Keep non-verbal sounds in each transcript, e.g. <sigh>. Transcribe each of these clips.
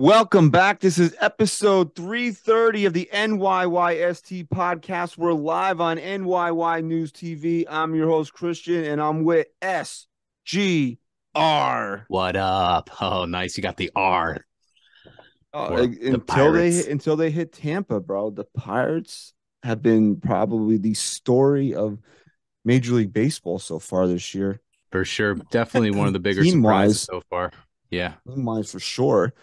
Welcome back. This is episode 330 of the NYYST podcast. We're live on NYY News TV. I'm your host, Christian, and I'm with SGR. What up? Oh, nice. You got the R. Oh, or the until Pirates. they until they hit Tampa, bro. The Pirates have been probably the story of Major League Baseball so far this year. For sure. Definitely one of the bigger <laughs> surprises so far. Yeah. Wise for sure.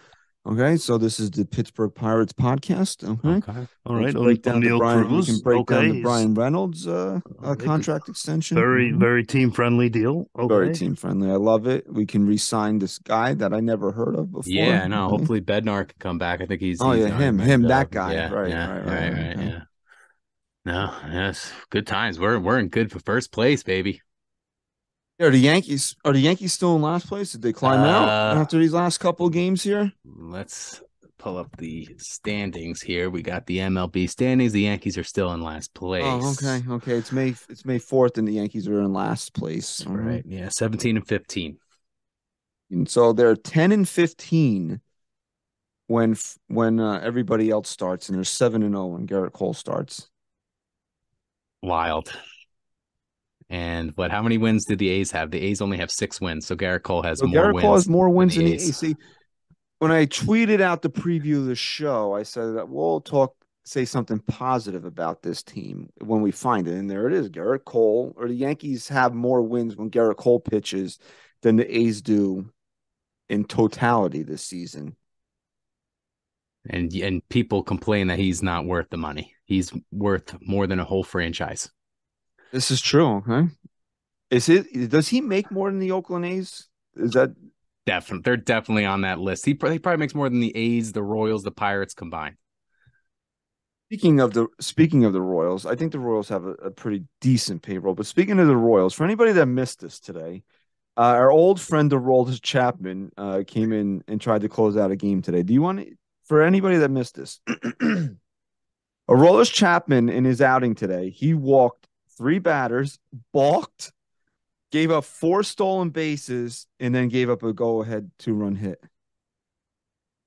Okay, so this is the Pittsburgh Pirates podcast. Okay. Okay. All We right, can break O- down the O'Neal Brian, we can break down the Bryan Reynolds uh, uh, contract extension. Very, Mhm. very team friendly deal. Okay. very team friendly. I love it. We can re-sign this guy that I never heard of before. Yeah, I know. Okay. Hopefully Bednar can come back. I think he's Oh, he's yeah, him- him, good that guy. Yeah, Right, yeah, right, right, right, right, okay. yeah. No, yes. Good times. We're we're in good for first place, baby. Are the Yankees are the Yankees still in last place? Did they climb out Uh, after these last couple games here? Let's pull up the standings here. We got the MLB standings. The Yankees are still in last place. Oh, okay, okay. It's May it's May fourth, and the Yankees are in last place. All right. Yeah. 17 and 15. And so they're 10 and 15 when when uh, everybody else starts and they're 7 and 0 when Gerrit Cole starts. Wild. And what? How many wins did the A's have? The A's only have six wins, so Gerrit Cole has So more Gerrit wins. Cole has more wins the than the A's. A's. See, when I tweeted out the preview of the show, I said that we'll talk say something positive about this team when we find it. And there it is. Gerrit Cole or the Yankees have more wins when Gerrit Cole pitches than the A's do in totality this season. and and people complain that he's not worth the money. He's worth more than a whole franchise. This is true, okay? Is it does he make more than the Oakland A's? Is that Definitely, they're definitely on that list. He probably, he probably makes more than the A's, the Royals, the Pirates combined. Speaking of the speaking of the Royals, I think the Royals have a, a pretty decent payroll. But speaking of the Royals, for anybody that missed this today, uh, our old friend Aroldis Chapman uh, came in and tried to close out a game today. Do you want to, for anybody that missed this? <clears throat> Aroldis Chapman in his outing today, he walked three batters, balked, gave up four stolen bases, and then gave up a go ahead two run hit.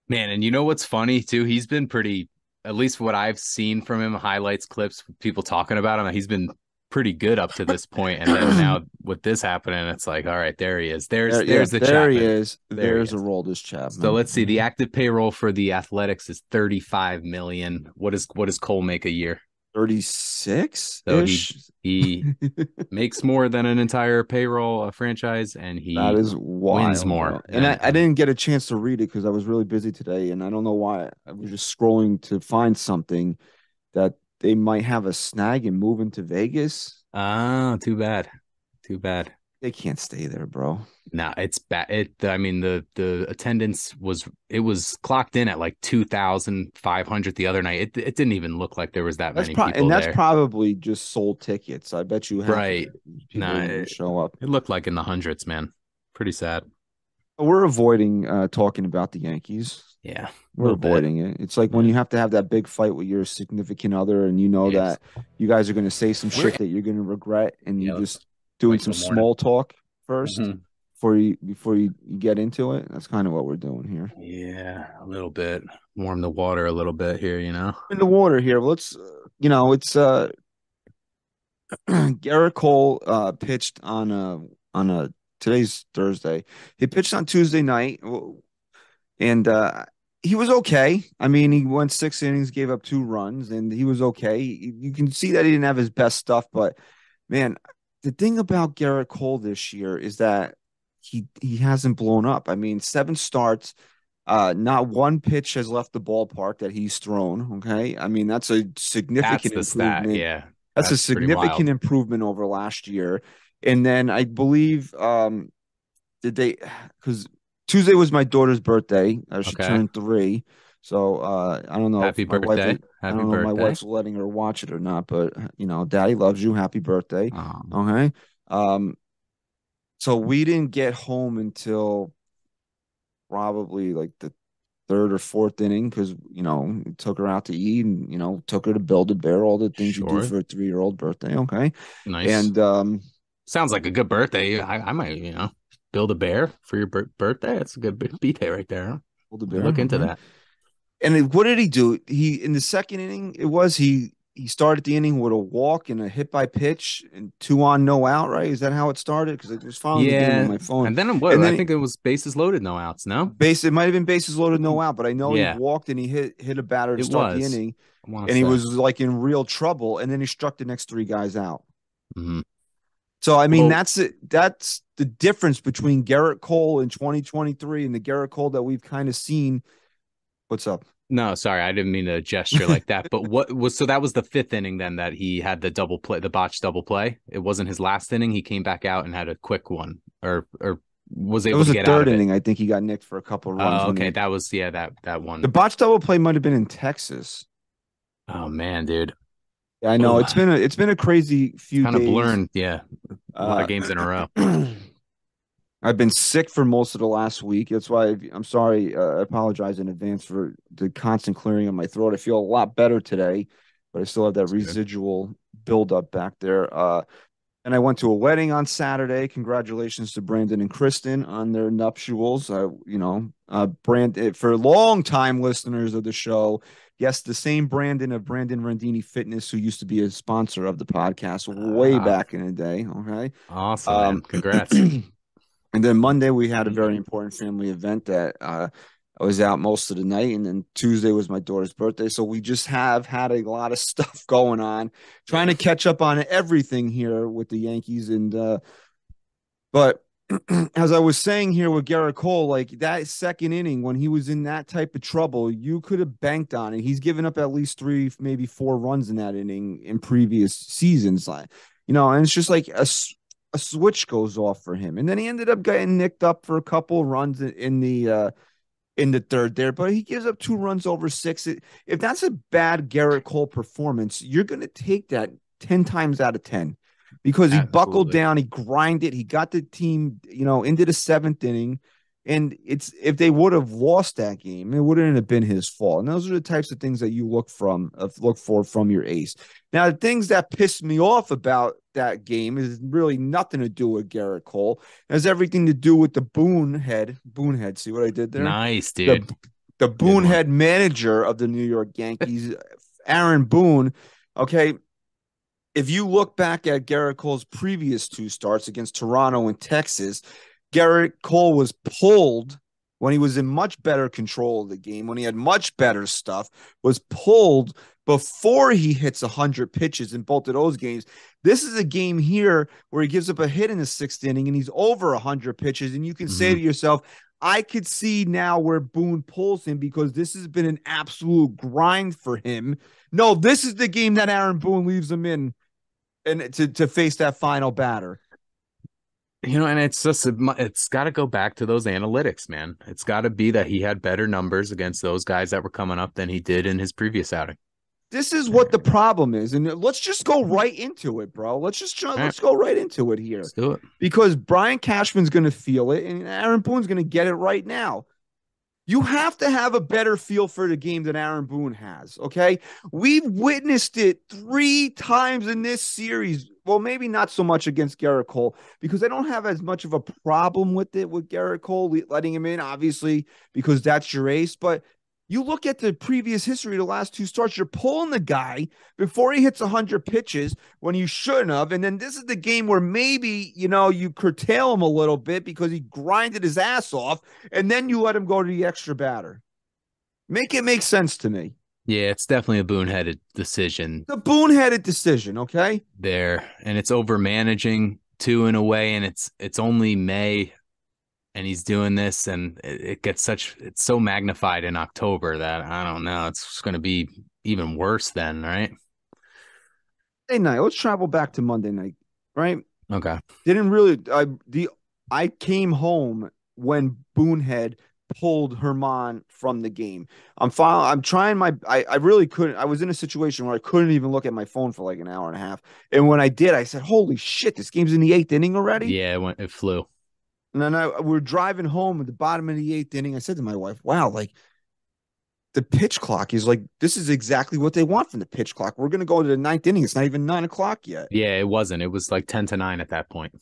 Man, and you know what's funny too? He's been pretty, at least what I've seen from him, highlights, clips, people talking about him. He's been pretty good up to this point, and then now <clears throat> with this happening, it's like, all right, there he is. There's There, there's yeah, the there he is. There he There's is. Aroldis Chapman. So let's see. The mm-hmm. active payroll for the Athletics is 35 million. What is what does Cole make a year? 36 So he- He <laughs> makes more than an entire payroll uh, franchise, and he that is wild. wins more. And I, I didn't get a chance to read it because I was really busy today, and I don't know why. I was just scrolling to find something that they might have a snag and move into Vegas. Ah, too bad, too bad. They can't stay there, bro. Nah, it's bad. It. I mean, the the attendance was it was clocked in at like two thousand five hundred the other night. It it didn't even look like there was that That's many pro- people and that's there. probably just sold tickets. I bet you have Right. Nah, it- show up. it looked like in the hundreds, man. Pretty sad. We're avoiding uh, talking about the Yankees. Yeah, We're little bit. avoiding it. It's like when you have to have that big fight with your significant other, and you know Yes. that you guys are going to say some shit that you're going to regret, and Yeah, you're just doing wait some small talk 1st Mhm. before you before you, you get into it. That's kind of what we're doing here. Yeah, a little bit. Warm the water a little bit here, you know. In the water here, let's uh, you know it's uh <clears throat> Gerrit Cole uh pitched on a on a today's Thursday. He pitched on Tuesday night, and uh he was okay. I mean, he went six innings, gave up two runs, and he was okay. You can see that he didn't have his best stuff, but man, the thing about Gerrit Cole this year is that he he hasn't blown up. I mean, seven starts, uh, not one pitch has left the ballpark that he's thrown. Okay, I mean that's a That's significant stat. improvement. Yeah, That's, That's a significant improvement over last year. And then I believe um did they because Tuesday was my daughter's birthday. Uh, she Okay. turned three. So uh, I don't know. Happy if my wife birthday. I Happy don't know if my wife's letting her watch it or not, but you know, Daddy loves you. Happy birthday. Oh, Okay. Um, so we didn't get home until probably like the third or fourth inning because you know took her out to eat and you know took her to build a bear, all the things you do for a three year old birthday. Okay. nice. And um, Sounds like a good birthday. I, I might, you know, build a bear for your bir- birthday. That's a good b- birthday right there. build a bear. Look into okay. that. And what did he do? He in the second inning, it was he he started the inning with a walk and a hit by pitch and two on, no out. Right? Is that how it started? Because it was following the game Yeah, on my phone. And then what? And then I he- think it was bases loaded, no outs. No, Base it might have been bases loaded, no out, but I know Yeah. he walked and he hit hit a batter to It start the inning, and he was like in real trouble. And then he struck the next three guys out. Mhm. So I mean, Well- that's it. That's the difference between Gerrit Cole in 2023 and the Gerrit Cole that we've kind of seen. What's up? No, sorry, I didn't mean to gesture like that. But what was so that was the fifth inning then that he had the double play, the botched double play. It wasn't his last inning. He came back out and had a quick one, or or was able. It was to the get out third of it. inning. I think he got nicked for a couple of runs. Oh, okay, they- that was yeah that that one. The botched double play might have been in Texas. Oh man, dude, Yeah, I know Oh. it's been a it's been a crazy few kind of days. blurring. Yeah, a lot Uh, of games in a row. <clears throat> I've been sick for most of the last week. That's why I- I'm sorry. Uh, I apologize in advance for the constant clearing of my throat. I feel a lot better today, but I still have that That's good. residual buildup back there. Uh, and I went to a wedding on Saturday. Congratulations to Brandon and Kristen on their nuptials. Uh, you know, uh, Brand eh, for long time listeners of the show. Yes, the same Brandon of Brandon Randini Fitness, who used to be a sponsor of the podcast way Ah. back in the day. Okay. Awesome. Um, <clears throat> congrats. And then Monday we had a very important family event that uh, I was out most of the night, and then Tuesday was my daughter's birthday. So we just have had a lot of <laughs> stuff going on, trying to catch up on everything here with the Yankees. And uh, but <clears throat> as I was saying here with Gerrit Cole, like that second inning when he was in that type of trouble, you could have banked on it. He's given up at least three, maybe four runs in that inning in previous seasons, like you know, and it's just like a a switch goes off for him, and then he ended up getting nicked up for a couple runs in, the uh, in the third there, but he gives up two runs over six. If that's a bad Gerrit Cole performance, you're going to take that ten times out of ten because he buckled down, he grinded, he got the team, you know, into the seventh inning. And it's if they would have lost that game, it wouldn't have been his fault. And those are the types of things that you look from uh, look for from your ace. Now, the things that pissed me off about that game is really nothing to do with Gerrit Cole. It has everything to do with the Boone head. Boone head. See what I did there? nice, dude. the Boone one. head manager of the New York Yankees, <laughs> Aaron Boone. Okay. If you look back at Gerrit Cole's previous two starts against Toronto and Texas, Gerrit Cole was pulled when he was in much better control of the game, when he had much better stuff, was pulled before he hits 100 pitches in both of those games. This is a game here where he gives up a hit in the sixth inning and he's over 100 pitches. And you can say Mhm. to yourself, I could see now where Boone pulls him because this has been an absolute grind for him. No, this is the game that Aaron Boone leaves him in and to, to face that final batter. You know, and it's just it's got to go back to those analytics, man. It's got to be that he had better numbers against those guys that were coming up than he did in his previous outing. This is what the problem is. And uh, let's just go right into it, bro. Let's just try, let's go right into it here. Let's do it. because Brian Cashman's going to feel it and Aaron Boone's going to get it right now. You have to have a better feel for the game than Aaron Boone has. Okay. We've witnessed it three times in this series. Well, maybe not so much against Gerrit Cole because I don't have as much of a problem with it with Gerrit Cole letting him in, obviously, because that's your ace. But you look at the previous history, the last two starts, you're pulling the guy before he hits 100 pitches when you shouldn't have. And then this is the game where maybe, you know, you curtail him a little bit because he grinded his ass off and then you let him go to the extra batter. Make it make sense to me. Yeah, it's definitely a Booneheaded decision The Boone headed decision, okay? there, and it's over managing too in a way, and it's it's only May, and he's doing this, and it, it gets such it's so magnified in October that I don't know, it's going to be even worse then, right? Monday night. Let's travel back to Monday night, right? Okay, Didn't really I the I came home when Boone had pulled Germán from the game. I'm file, I'm trying my I, I really couldn't I was in a situation where I couldn't even look at my phone for like an hour and a half. And when I did, I said, Holy shit, this game's in the eighth inning already. Yeah, it, went, it flew. And then I we're driving home at the bottom of the eighth inning. I said to my wife, Wow, like the pitch clock is like this is exactly what they want from the pitch clock. We're gonna go to the ninth inning. It's not even nine o'clock yet. Yeah, it wasn't. It was like 10 to 9 at that point.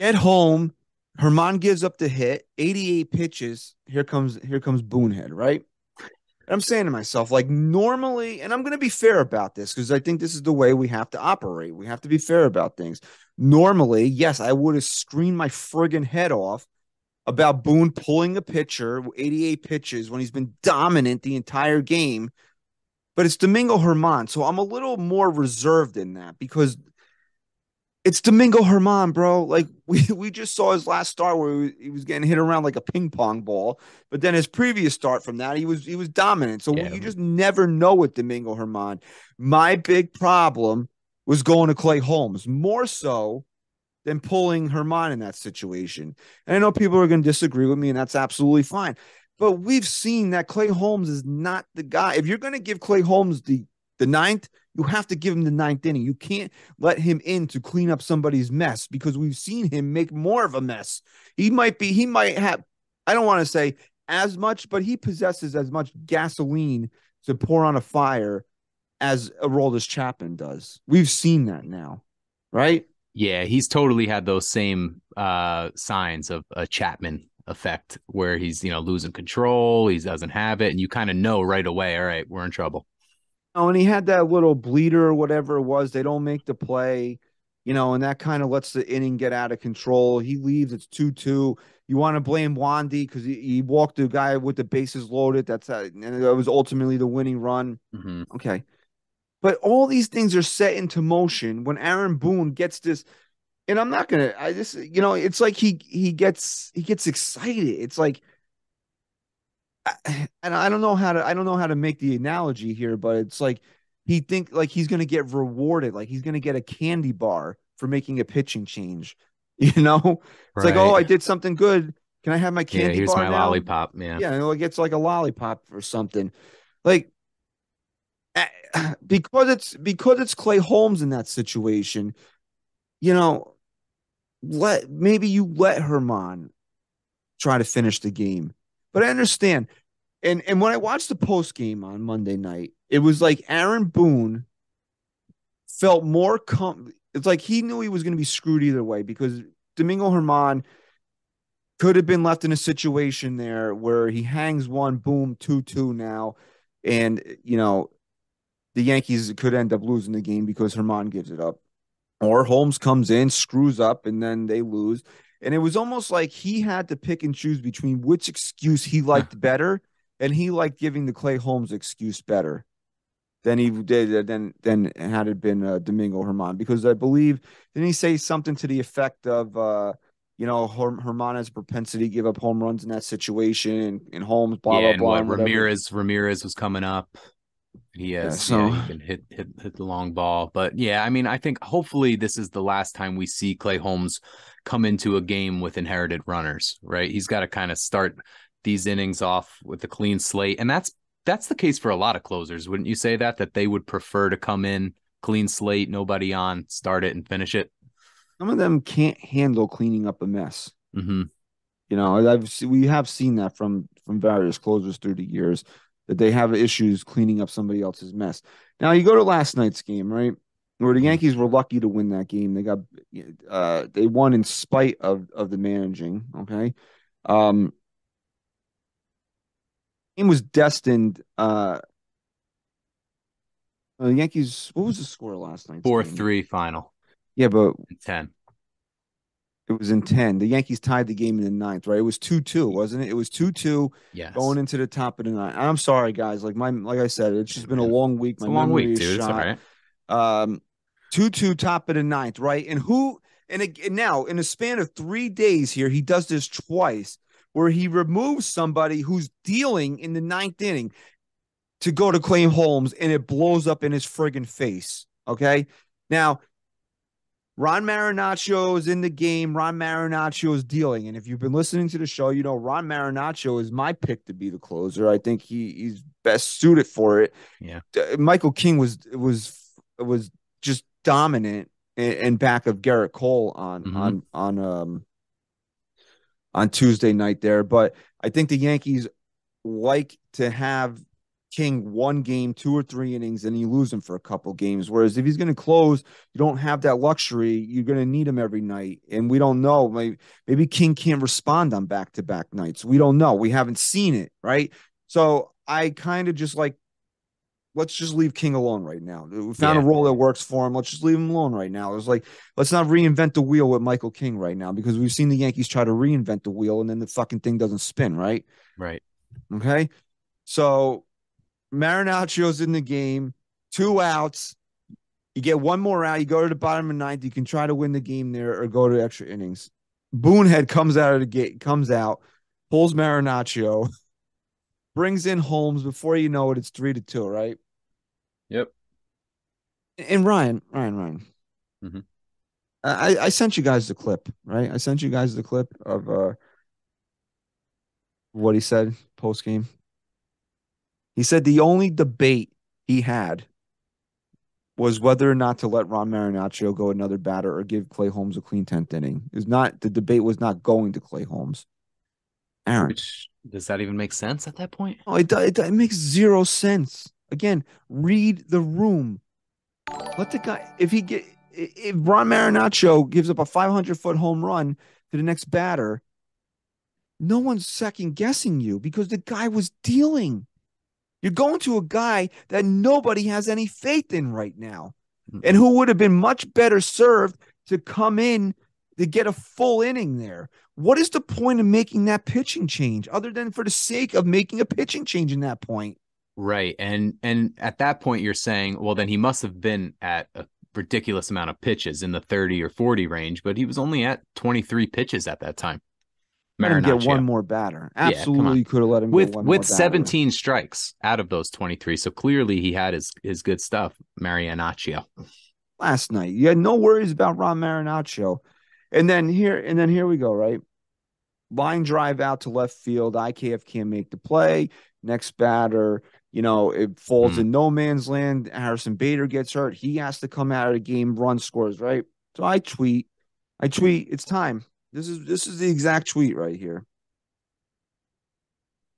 At home, Germán gives up the hit, 88 pitches. Here comes here comes Boonehead, right? And I'm saying to myself, like normally, and I'm gonna be fair about this because I think this is the way we have to operate. We have to be fair about things. Normally, yes, I would have screamed my friggin' head off about Boone pulling a pitcher, 88 pitches, when he's been dominant the entire game. But it's Domingo Germán, So I'm a little more reserved in that because it's Domingo Germán, bro. Like <laughs> we, we just saw his last start where he was, he was getting hit around like a ping pong ball. But then his previous start from that, he was he was dominant. So Yeah. you just never know with Domingo Germán. My big problem was going to Clay Holmes more so than pulling Germán in that situation. And I know people are going to disagree with me, and that's absolutely fine. But we've seen that Clay Holmes is not the guy. If you're going to give Clay Holmes the the ninth, you have to give him the ninth inning. You can't let him in to clean up somebody's mess because we've seen him make more of a mess. He might be, he might have, I don't want to say as much, but he possesses as much gasoline to pour on a fire as Aroldis Chapman does. We've seen that now, right? Yeah, he's totally had those same uh signs of a Chapman effect where he's, you know, losing control, he doesn't have it, and you kind of know right away, all right, we're in trouble. Oh, and he had that little bleeder or whatever it was. They don't make the play, you know, and that kind of lets the inning get out of control. He leaves. It's 2 2. You want to blame Wandy because he, he walked the guy with the bases loaded. That's how, and that was ultimately the winning run. Mhm. Okay. But all these things are set into motion when Aaron Boone gets this. And I'm not gonna. I just, you know, it's like he he gets he gets excited. It's like, I- <sighs> and I don't know how to I don't know how to make the analogy here, but it's like he think like he's gonna get rewarded, like he's gonna get a candy bar for making a pitching change. <laughs> You know, it's like, oh, I did something good. Can I have my yeah, candy here's bar my now? lollipop. Yeah. Yeah, it gets like a lollipop or something. Like eh, <sighs> because it's because it's Clay Holmes in that situation, you know, let maybe you let Germán try to finish the game. But I understand. And and when I watched the post game on Monday night, it was like Aaron Boone felt more com it's like he knew he was going to be screwed either way because Domingo Germán could have been left in a situation there where he hangs one, boom, 2 2 now. And, you know, the Yankees could end up losing the game because Germán gives it up. Or Holmes comes in, screws up, and then they lose. And it was almost like he had to pick and choose between which excuse he liked <laughs> better. And he liked giving the Clay Holmes excuse better than he did than than had it been uh, Domingo Germán because I believe didn't he say something to the effect of uh you know Her- Germán has a propensity to give up home runs in that situation and, and Holmes blah yeah, blah and blah. Ramirez Ramirez was coming up. He has so- yeah, he can hit, hit hit the long ball. But yeah, I mean, I think hopefully this is the last time we see Clay Holmes come into a game with inherited runners, right? He's got to kind of start these innings off with a clean slate. And that's that's the case for a lot of closers, wouldn't you say that? That they would prefer to come in clean slate, nobody on, start it and finish it. Some of them can't handle cleaning up a mess. hmm You know, I've we have seen that from from various closers through the years that they have issues cleaning up somebody else's mess. Now you go to last night's game, right? Where the Mhm. Yankees were lucky to win that game. They got uh they won in spite of of the managing, okay? Um game was destined uh uh, the Yankees what was the score last night? Four three final Yeah, but and ten. it was in 10. The Yankees tied the game in the ninth, right? It was 2-2, wasn't it? It was 2-2 Yes. going into the top of the night. I'm sorry, guys. Like my, like I said, it's just been a long week. it's My a long week, dude. It's all shot. Um, two two top of the ninth, right? And who? And again, now in a span of three days here, he does this twice, where he removes somebody who's dealing in the ninth inning to go to Clay Holmes, and it blows up in his friggin' face. Okay, now Ron Marinaccio is in the game. Ron Marinaccio is dealing. And if you've been listening to the show, you know Ron Marinaccio is my pick to be the closer. I think he he's best suited for it. Yeah. D- Michael King was was was dominant in, in back of Gerrit Cole on Mhm. on on um on Tuesday night there. But I think the Yankees like to have King one game, two or three innings, and you lose him for a couple games. Whereas if he's going to close, you don't have that luxury. You're going to need him every night, and we don't know. Maybe, maybe King can't respond on back to back nights. We don't know. We haven't seen it, right? So I kind of just like let's just leave King alone right now. We found Yeah. a role that works for him. Let's just leave him alone right now. It's like let's not reinvent the wheel with Michael King right now because we've seen the Yankees try to reinvent the wheel and then the fucking thing doesn't spin, right? Right. Okay. So Marinaccio's in the game, two outs. You get one more out. You go to the bottom of ninth. You can try to win the game there or go to extra innings. Boonehead comes out of the gate, comes out, pulls Marinaccio, <laughs> brings in Holmes. Before you know it, it's three to two, right? Yep. And Ryan, Ryan, Ryan. Mhm. I, I sent you guys the clip, right? I sent you guys the clip of uh what he said post game. He said the only debate he had was whether or not to let Ron Marinaccio go another batter or give Clay Holmes a clean tenth inning. Is not the debate was not going to Clay Holmes. Aaron, Which does that even make sense at that point? Oh, it, it, it makes zero sense. Again, read the room. Let the guy, if he get, if Ron Marinaccio gives up a 500 foot home run to the next batter, no one's second guessing you because the guy was dealing. You're going to a guy that nobody has any faith in right now and who would have been much better served to come in to get a full inning there. What is the point of making that pitching change other than for the sake of making a pitching change in that point? Right. And and at that point you're saying, well then he must have been at a ridiculous amount of pitches in the 30 or 40 range, but he was only at 23 pitches at that time. Him get one more batter. Absolutely could have let him with with batter. 17 strikes out of those 23. So clearly he had his his good stuff, Marinaccio. last night. You had no worries about Ron Marinaccio. And then here, and then here we go, right? Line drive out to left field. IKF can't make the play. Next batter, you know, it falls Hmm. in no man's land. Harrison Bader gets hurt. He has to come out of the game, run scores, right? So I tweet, I tweet, it's time. This is this is the exact tweet right here.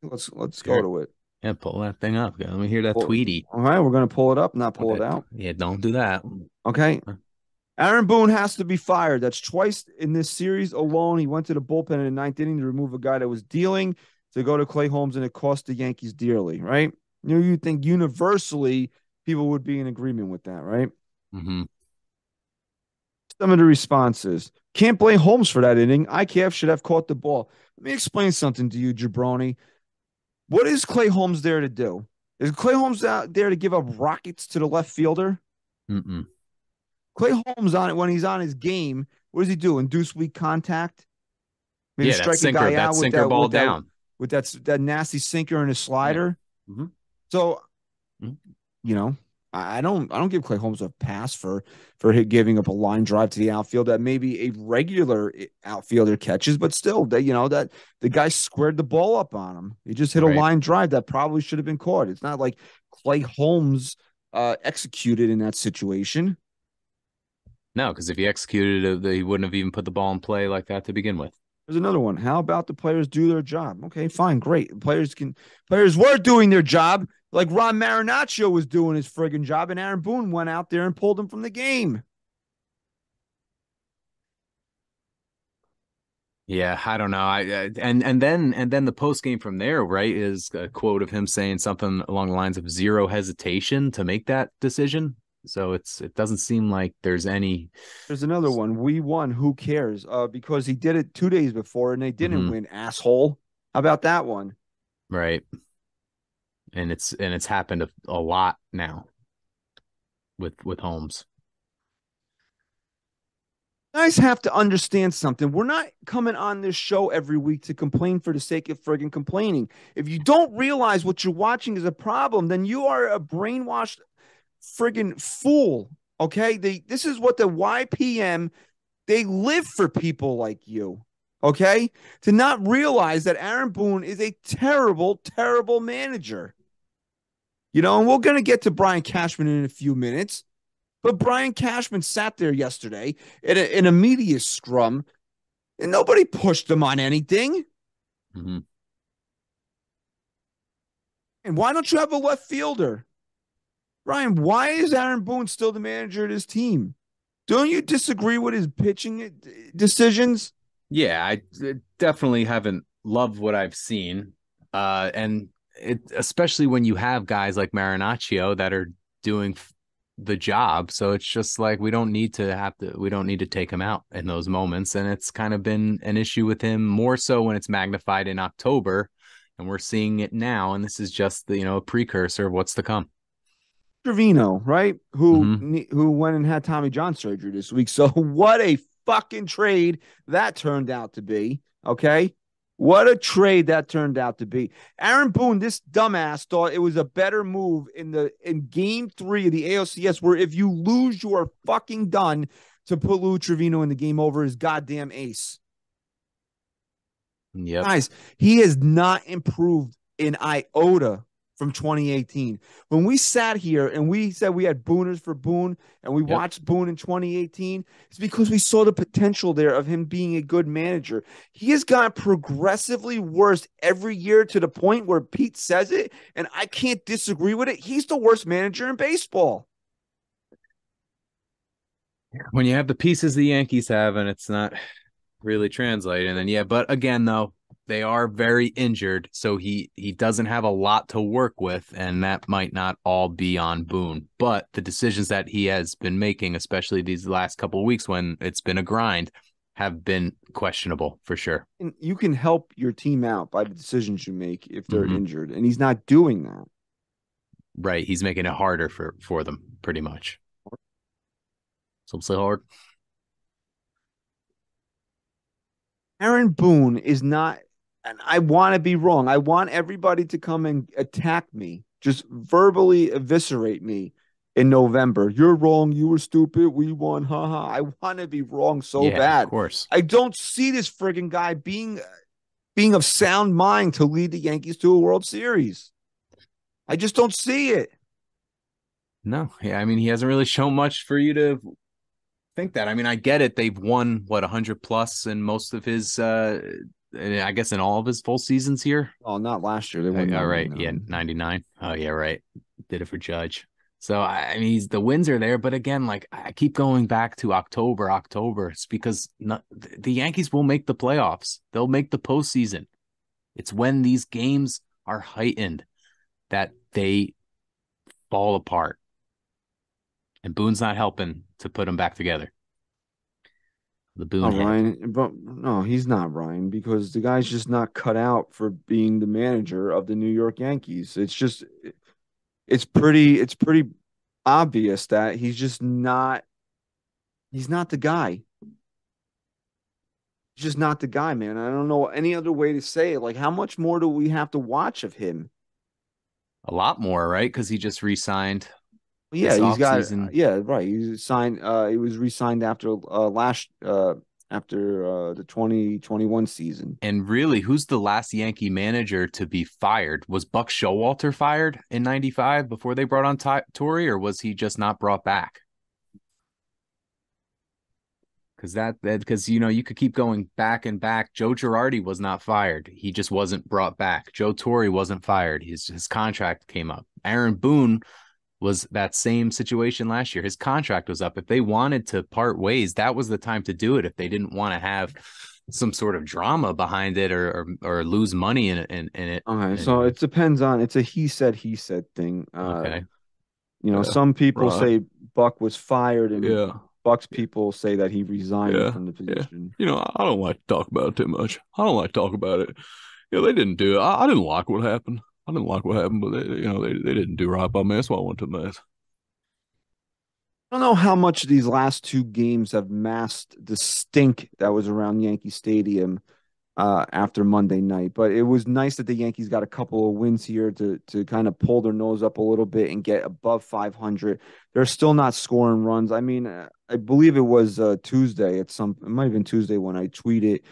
Let's let's go to it. Yeah, pull that thing up. Let me hear that Well, Tweety. All right, we're gonna pull it up, not pull Okay. it out. Yeah, don't do that. Okay. Aaron Boone has to be fired. That's twice in this series alone. He went to the bullpen in the ninth inning to remove a guy that was dealing to go to Clay Holmes, and it cost the Yankees dearly, right? You know, you think universally people would be in agreement with that, right? hmm Some of the responses can't blame Holmes for that inning. IKF should have caught the ball. Let me explain something to you, Jabroni. What is Clay Holmes there to do? Is Clay Holmes out there to give up rockets to the left fielder? Mm-mm. Clay Holmes on it when he's on his game. What does he do? Induce weak contact. Maybe Yeah, that sinker, that sinker ball with that- down. with that that nasty sinker and his slider. Mhm. So, Mhm. you know, I I don't I don't give Clay Holmes a pass for for giving up a line drive to the outfield that maybe a regular outfielder catches, but still, that you know that the guy squared the ball up on him. He just hit Right. a line drive that probably should have been caught. It's not like Clay Holmes uh, executed in that situation. No, because if he executed it, he wouldn't have even put the ball in play like that to begin with. There's another one. How about the players do their job? Okay, fine, great. Players can players were doing their job, like Ron Marinaccio was doing his friggin' job, and Aaron Boone went out there and pulled him from the game. Yeah, I don't know. I, I and and then and then the post game from there, right, is a quote of him saying something along the lines of zero hesitation to make that decision. So it's it doesn't seem like there's any There's another one. We won. Who cares? Uh, because he did it two days before and they didn't Mhm. win. Asshole. How about that one? right, and it's and it's happened a, a lot now with with Holmes. guys have to understand something. We're not coming on this show every week to complain for the sake of friggin' complaining. If you don't realize what you're watching is a problem, then you are a brainwashed friggin' fool. Okay. They this is what the YPM they live for people like you. Okay. To not realize that Aaron Boone is a terrible, terrible manager. You know, and we're gonna get to Brian Cashman in a few minutes. But Brian Cashman sat there yesterday in a, in a media scrum, and nobody pushed him on anything. Mm-hmm. And why don't you have a left fielder? Ryan, why is Aaron Boone still the manager of his team? Don't you disagree with his pitching decisions? Yeah, I definitely haven't loved what I've seen. Uh, and it, especially when you have guys like Marinaccio that are doing the job. So it's just like we don't need to have to we don't need to take him out in those moments. And it's kind of been an issue with him more so when it's magnified in October and we're seeing it now. And this is just the you know a precursor of what's to come. Trivino, right? Who mm-hmm. who went and had Tommy John surgery this week. So <laughs> what a fucking trade that turned out to be. Okay. What a trade that turned out to be. Aaron Boone, this dumbass, thought it was a better move in the in game three of the ALCS, where if you lose, you are fucking done to put Lou Trivino in the game over his goddamn ace. Yeah, Guys, he has not improved in iota from 2018. When we sat here and we said we had Booners for Boone and we yep. watched Boone in 2018, it's because we saw the potential there of him being a good manager. He has gotten progressively worse every year to the point where Pete says it, and I can't disagree with it. He's the worst manager in baseball. When you have the pieces the Yankees have and it's not really translating, and then yeah, but again though, they are very injured, so he he doesn't have a lot to work with, and that might not all be on Boone. But the decisions that he has been making, especially these last couple of weeks when it's been a grind, have been questionable for sure. And you can help your team out by the decisions you make if they're mm-hmm. injured, and he's not doing that. Right, he's making it harder for for them, pretty much. Some say hard. Aaron Boone is not and I want to be wrong. I want everybody to come and attack me, just verbally eviscerate me in November. You're wrong. You were stupid. We won. Haha. I want to be wrong so yeah, bad. Of course. I don't see this frigging guy being being of sound mind to lead the Yankees to a World Series. I just don't see it. No, yeah, I mean he hasn't really shown much for you to think that. I mean, I get it. They've won what 100 plus in most of his uh I guess in all of his full seasons here. Oh, not last year. They uh, won. All right, yeah, ninety nine. Oh yeah, right. Did it for Judge. So I mean, he's the wins are there, but again, like I keep going back to October, October. It's because not, the Yankees will make the playoffs. They'll make the postseason. It's when these games are heightened that they fall apart, and Boone's not helping to put them back together. The Boone. Oh, Ryan, but no, he's not Ryan because the guy's just not cut out for being the manager of the New York Yankees. It's just, it's pretty, it's pretty obvious that he's just not, he's not the guy. He's just not the guy, man. I don't know any other way to say it. Like, how much more do we have to watch of him? A lot more, right? Because he just re-signed yeah, he's got season. yeah, right. He signed. Uh, he was re-signed after uh last uh after uh the twenty twenty one season. And really, who's the last Yankee manager to be fired? Was Buck Showalter fired in '95 before they brought on T- or was he just not brought back? Because that that because you know you could keep going back and back. Joe Girardi was not fired; he just wasn't brought back. Joe Torre wasn't fired; his his contract came up. Aaron Boone was that same situation last year. His contract was up. If they wanted to part ways, that was the time to do it. If they didn't want to have some sort of drama behind it or or, or lose money in, in, in it. Okay, so it depends on it's a he said he said thing. Uh, okay, you know, yeah. some people say Buck was fired, and yeah. Buck's people say that he resigned yeah. from the position. You know, I don't like to talk about it too much. I don't like to talk about it. Yeah, they didn't do it. I, I didn't like what happened. I didn't like what happened, but they, you know, they, they didn't do right by me. That's why I went to mess. I don't know how much these last two games have masked the stink that was around Yankee Stadium uh, after Monday night. But it was nice that the Yankees got a couple of wins here to to kind of pull their nose up a little bit and get above 500. They're still not scoring runs. I mean, uh, I believe it was uh, Tuesday. At some, it might have been Tuesday when I tweeted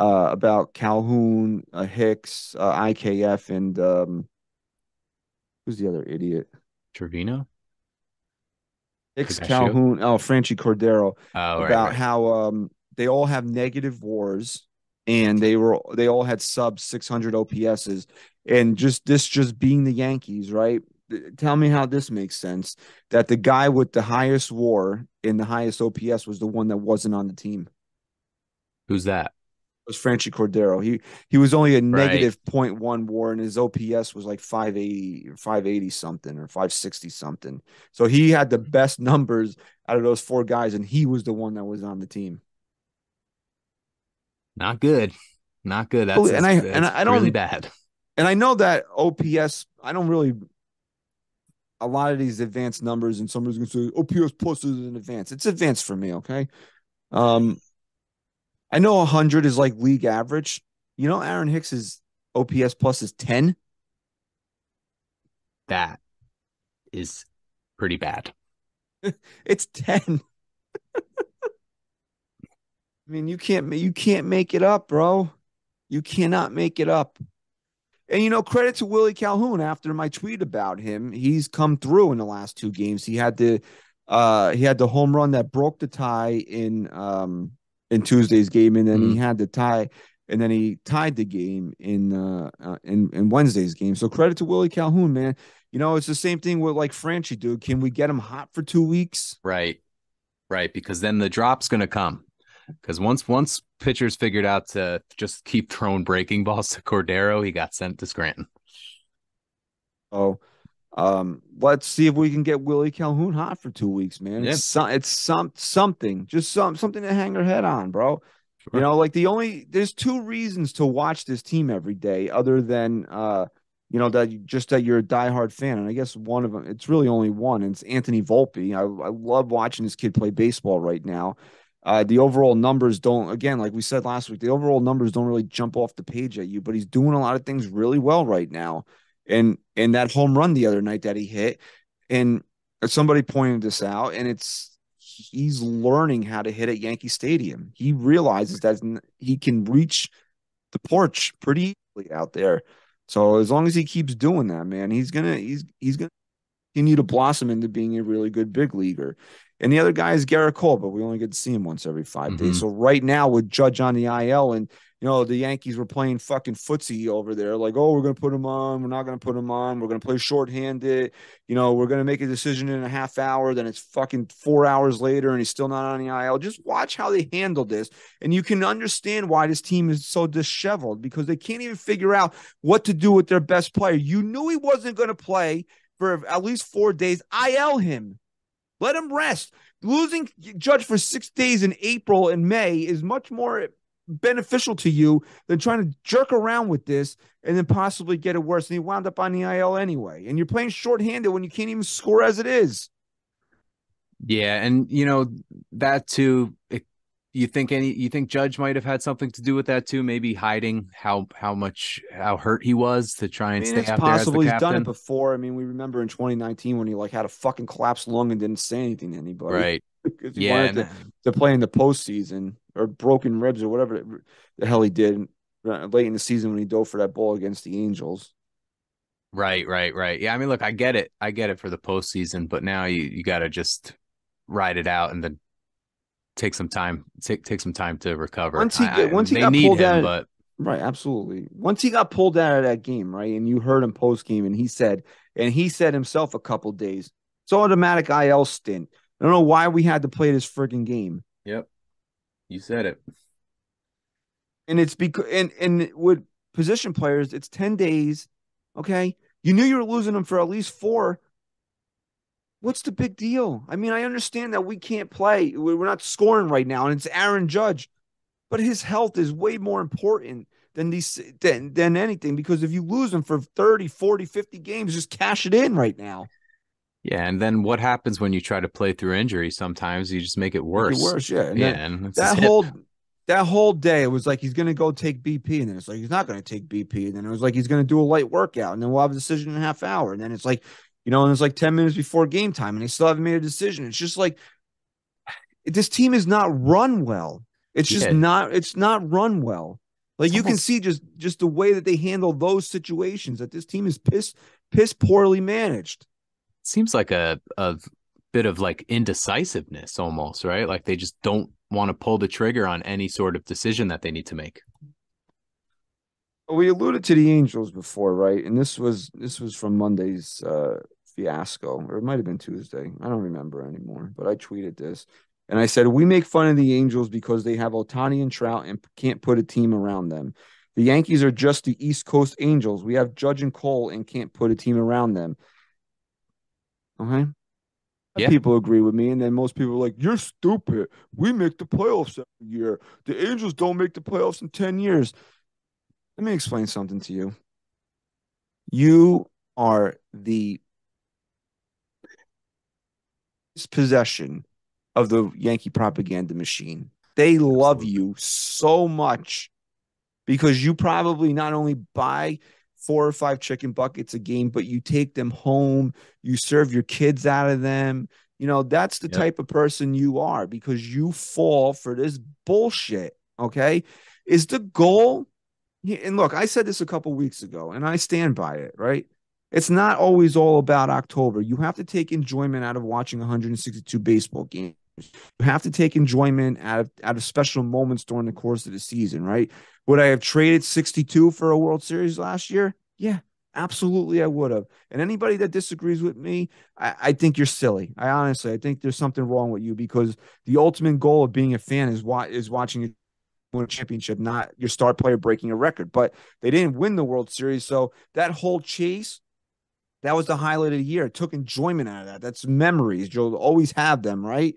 uh, about Calhoun, uh, Hicks, uh, IKF, and um, who's the other idiot? Trevino. Hicks? Calhoun, oh, Franchy Cordero Oh, right, about right. how um they all have negative wars and they were they all had sub 600 OPSs and just this just being the Yankees, right? Tell me how this makes sense that the guy with the highest war and the highest OPS was the one that wasn't on the team. Who's that? Was Franchy Cordero. He he was only a Right. negative 0.1 war and his OPS was like 580 or 580 something or 560 something. So he had the best numbers out of those four guys and he was the one that was on the team. Not good. Not good. That's, and I- and that's I don't- really bad. and I know that OPS, I don't really a lot of these advanced numbers, and somebody's gonna say OPS plus is an advance. It's advanced for me, okay. Um I know hundred is like league average. You know, Aaron Hicks's OPS plus is 10. That is pretty bad. <laughs> It's 10. <laughs> I mean, you can't you can't make it up, bro. You cannot make it up. And you know, credit to Willie Calhoun after my tweet about him. He's come through in the last two games. He had the uh he had the home run that broke the tie in um in Tuesday's game, and then he had the tie, and then he tied the game in uh, uh in in Wednesday's game. So credit to Willie Calhoun, man. You know, it's the same thing with like Franchy, dude. Can we get him hot for two weeks? Right. Right. Because then the drop's gonna come. Because once once pitchers figured out to just keep throwing breaking balls to Cordero, he got sent to Scranton. So um let's see if we can get Willie Calhoun hot for two weeks, man. Yeah. It's some it's some something, just some something to hang our head on, bro. You know, like the only there's two reasons to watch this team every day, other than uh, you know, that you, just that you're a diehard fan. And I guess one of them, it's really only one, and it's Anthony Volpe. I, I love watching this kid play baseball right now. Uh, the overall numbers don't, again, like we said last week, the overall numbers don't really jump off the page at you, but he's doing a lot of things really well right now. And and that home run the other night that he hit, and somebody pointed this out, and it's he's learning how to hit at Yankee Stadium. He realizes that he can reach the porch pretty easily out there. So as long as he keeps doing that, man, he's gonna he's he's gonna continue to blossom into being a really good big leaguer. And the other guy is Gerrit Cole, but we only get to see him once every 5 days. Mhm. So right now with Judge on the IL and you know the Yankees were playing fucking footsie over there, like, oh, we're gonna put him on, we're not gonna put him on, we're gonna play shorthanded, you know, we're gonna make a decision in a half hour, then it's fucking four hours later and he's still not on the IL. Just watch how they handle this, and you can understand why this team is so disheveled because they can't even figure out what to do with their best player. You knew he wasn't gonna play for at least four days. IL him. Let him rest. Losing Judge for six days in April and May is much more beneficial to you than trying to jerk around with this and then possibly get it worse. And he wound up on the IL anyway. And you're playing shorthanded when you can't even score as it is. Yeah, and you know that too. It, you think any? You think Judge might have had something to do with that too? Maybe hiding how how much how hurt he was to try I and mean, stay it's out there as possible the he's done it before. I mean, we remember in 2019 when he like had a fucking collapsed lung and didn't say anything to anybody. Right. <laughs> Because he Yeah. wanted to to play in the postseason or broken ribs or whatever the hell he did uh, late in the season when he dove for that ball against the Angels. Right, right, right. Yeah, I mean, look, I get it. I get it for the postseason, but now you you got to just ride it out and then take some time. Take take some time to recover. Once he I- I- once he they got pulled him, out- but Right, absolutely. Once he got pulled out of that game, right, and you heard him post game, and he said, and he said himself a couple days, it's automatic IL stint. I don't know why we had to play this freaking game, yep, you said it. and it's because and and with position players, it's ten days. Okay, you knew you were losing them for at least four. What's the big deal? I mean, I understand that we can't play. we- We're not scoring right now, and it's Aaron Judge, but his health is way more important than these than, than anything because if you lose him for 30, 40, 50 games, just cash it in right now. Yeah, and then what happens when you try to play through injury? Sometimes you just make it Make worse. it worse, yeah. And Yeah, that, and that hip. whole that whole day, it was like he's going to go take BP, and then it's like he's not going to take BP, and then it was like he's going to do a light workout, and then we'll have a decision in a half hour, and then it's like, you know, and it's like ten minutes before game time, and they still haven't made a decision. It's just like this team is not run well. It's just Yeah. not. It's not run well. Like you can see just just the way that they handle those situations that this team is piss piss poorly managed. seems like a a bit of like indecisiveness almost, right? Like they just don't want to pull the trigger on any sort of decision that they need to make. We alluded to the Angels before, right? And this was this was from Monday's uh fiasco, or it might have been Tuesday. I don't remember anymore, but I tweeted this. And I said, we make fun of the Angels because they have Ohtani and Trout and can't put a team around them. The Yankees are just the East Coast Angels. We have Judge and Cole and can't put a team around them. Okay. Yeah. People agree with me, and then most people are like, You're stupid. We make the playoffs every year. The Angels don't make the playoffs in 10 years. Let me explain something to you. You are the possession of the Yankee propaganda machine. They love you so much because you probably not only buy four or five chicken buckets a game, but you take them home, you serve your kids out of them. You know, that's the Yep. type of person you are because you fall for this bullshit. Okay. Is the goal? And look, I said this a couple weeks ago, and I stand by it, right? It's not always all about October. You have to take enjoyment out of watching 162 baseball games. You have to take enjoyment out of out of special moments during the course of the season, right? Would I have traded 62 for a World Series last year? Yeah, absolutely, I would have. And anybody that disagrees with me, I, I think you're silly. I honestly, I think there's something wrong with you because the ultimate goal of being a fan is wa- is watching win a championship, not your star player breaking a record. But they didn't win the World Series, so that whole chase, that was the highlight of the year. It took enjoyment out of that. That's memories. You'll always have them, right?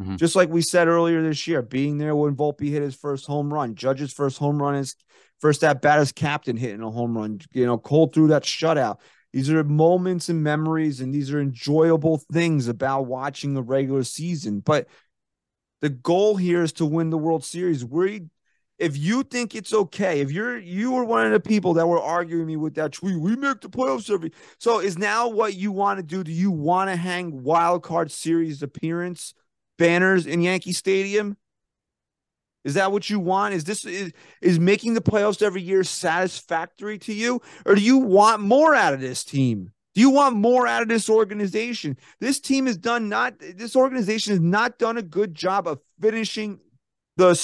Mhm. Just like we said earlier this year, being there when Volpe hit his first home run, Judge's first home run, his first at bat as captain hitting a home run. You know, Cole threw that shutout. These are moments and memories, and these are enjoyable things about watching a regular season. But the goal here is to win the World Series. We, if you think it's okay, if you're you were one of the people that were arguing me with that tweet, we make the playoffs every. So is now what you want to do? Do you want to hang wild card series appearance banners in Yankee Stadium? Is that what you want? Is this is, is making the playoffs every year satisfactory to you, or do you want more out of this team? Do you want more out of this organization? This team has done not. This organization has not done a good job of finishing the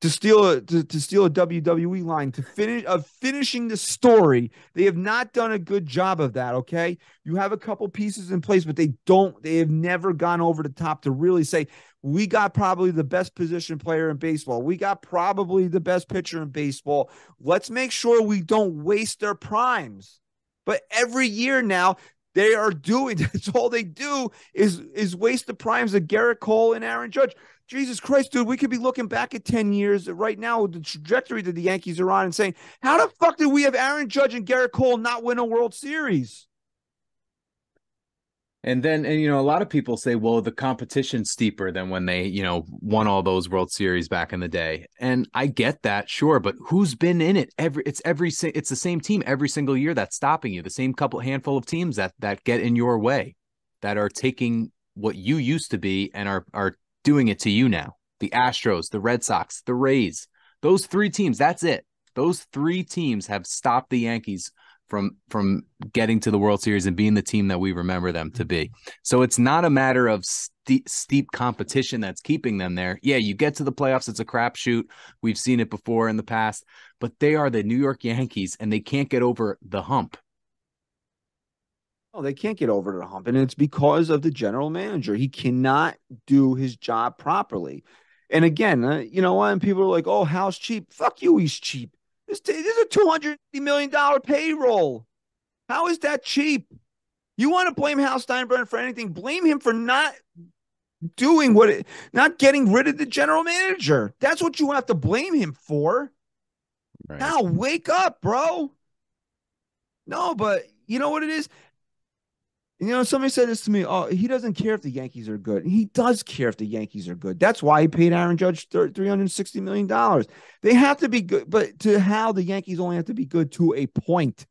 to steal a to, to steal a WWE line to finish of finishing the story. They have not done a good job of that. Okay, you have a couple pieces in place, but they don't. They have never gone over the top to really say we got probably the best position player in baseball. We got probably the best pitcher in baseball. Let's make sure we don't waste their primes. But every year now, they are doing <laughs> that's all they do is is waste the primes of Gerrit Cole and Aaron Judge. Jesus Christ, dude, we could be looking back at 10 years right now with the trajectory that the Yankees are on and saying, how the fuck did we have Aaron Judge and Gerrit Cole not win a World Series? And then, and you know, a lot of people say, well, the competition's steeper than when they, you know, won all those World Series back in the day. And I get that, sure, but who's been in it? Every it's every it's the same team every single year that's stopping you. The same couple handful of teams that that get in your way, that are taking what you used to be and are are doing it to you now. The Astros, the Red Sox, the Rays. Those three teams, that's it. Those three teams have stopped the Yankees from from getting to the World Series and being the team that we remember them to be. So it's not a matter of steep, steep competition that's keeping them there. Yeah, you get to the playoffs, it's a crapshoot. We've seen it before in the past, but they are the New York Yankees and they can't get over the hump. Oh, they can't get over to the hump. And it's because of the general manager. He cannot do his job properly. And again, uh, you know, when people are like, oh, how's cheap? Fuck you, he's cheap. This, this is a $250 million payroll. How is that cheap? You want to blame Hal Steinbrenner for anything? Blame him for not doing what it, not getting rid of the general manager. That's what you have to blame him for. Right. Now wake up, bro. No, but you know what it is? You know, somebody said this to me. Oh, he doesn't care if the Yankees are good. He does care if the Yankees are good. That's why he paid Aaron Judge three hundred sixty million dollars. They have to be good, but to how the Yankees only have to be good to a point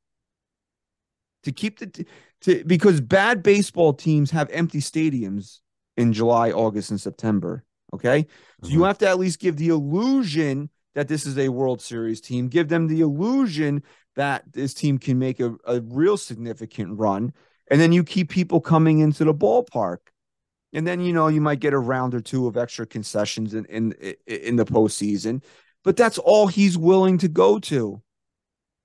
to keep the to because bad baseball teams have empty stadiums in July, August, and September. Okay, so mm-hmm. you have to at least give the illusion that this is a World Series team. Give them the illusion that this team can make a, a real significant run and then you keep people coming into the ballpark. And then you know you might get a round or two of extra concessions in in in the postseason, but that's all he's willing to go to,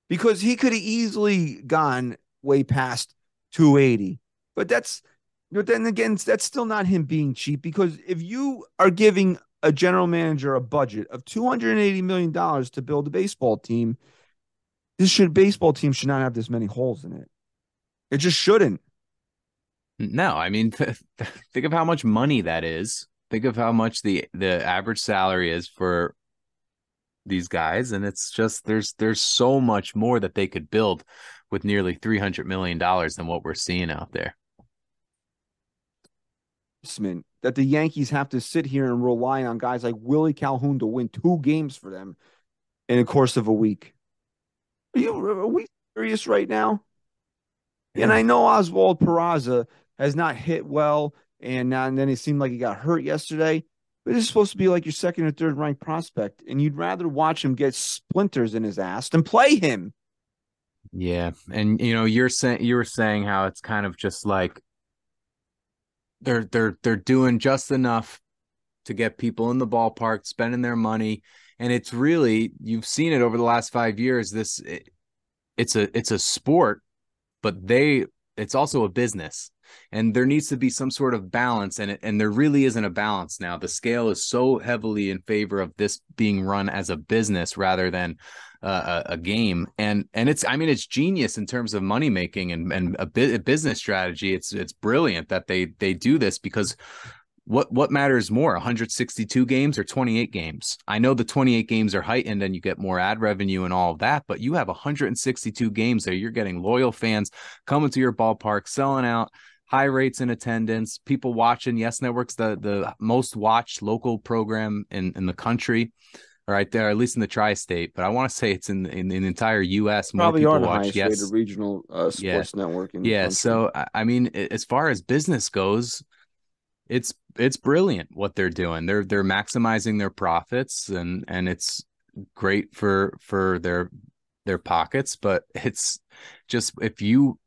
because he could have easily gone way past 280. But that's but then again, that's still not him being cheap because if you are giving a general manager a budget of 280 million dollars to build a baseball team, this should baseball team should not have this many holes in it. It just shouldn't. No, I mean, th- <laughs> th- think of how much money that is. Think of how much the the average salary is for these guys, and it's just there's there's so much more that they could build with nearly three hundred million dollars than what we're seeing out there. That the Yankees have to sit here and rely on guys like Willie Calhoun to win two games for them in the course of a week. Are you are we serious right now? And I know Oswald Peraza has not hit well, and, now, and then it seemed like he got hurt yesterday. But is supposed to be like your second or third ranked prospect, and you'd rather watch him get splinters in his ass than play him. Yeah, and you know you're saying you were saying how it's kind of just like they're they're they're doing just enough to get people in the ballpark, spending their money, and it's really you've seen it over the last five years. This it, it's a it's a sport but they it's also a business. And there needs to be some sort of balance and it, and there really isn't a balance now. The scale is so heavily in favor of this being run as a business rather than uh, a, game. And and it's i mean it's genius in terms of money making and and a, a business strategy. It's it's brilliant that they they do this because what what matters more 162 games or 28 games? I know the 28 games are heightened and you get more ad revenue and all of that but you have 162 games there. You're getting loyal fans coming to your ballpark selling out high rates in attendance people watching. Yes networks the the most watched local program in in the country right there at least in the tri-state but i want to say it's in in, in the entire us probably more people watch. yes. regional uh, sports yeah. network yeah so i mean as far as business goes it's it's brilliant what they're doing. They're they're maximizing their profits and and it's great for for their their pockets, but <laughs> it's just if you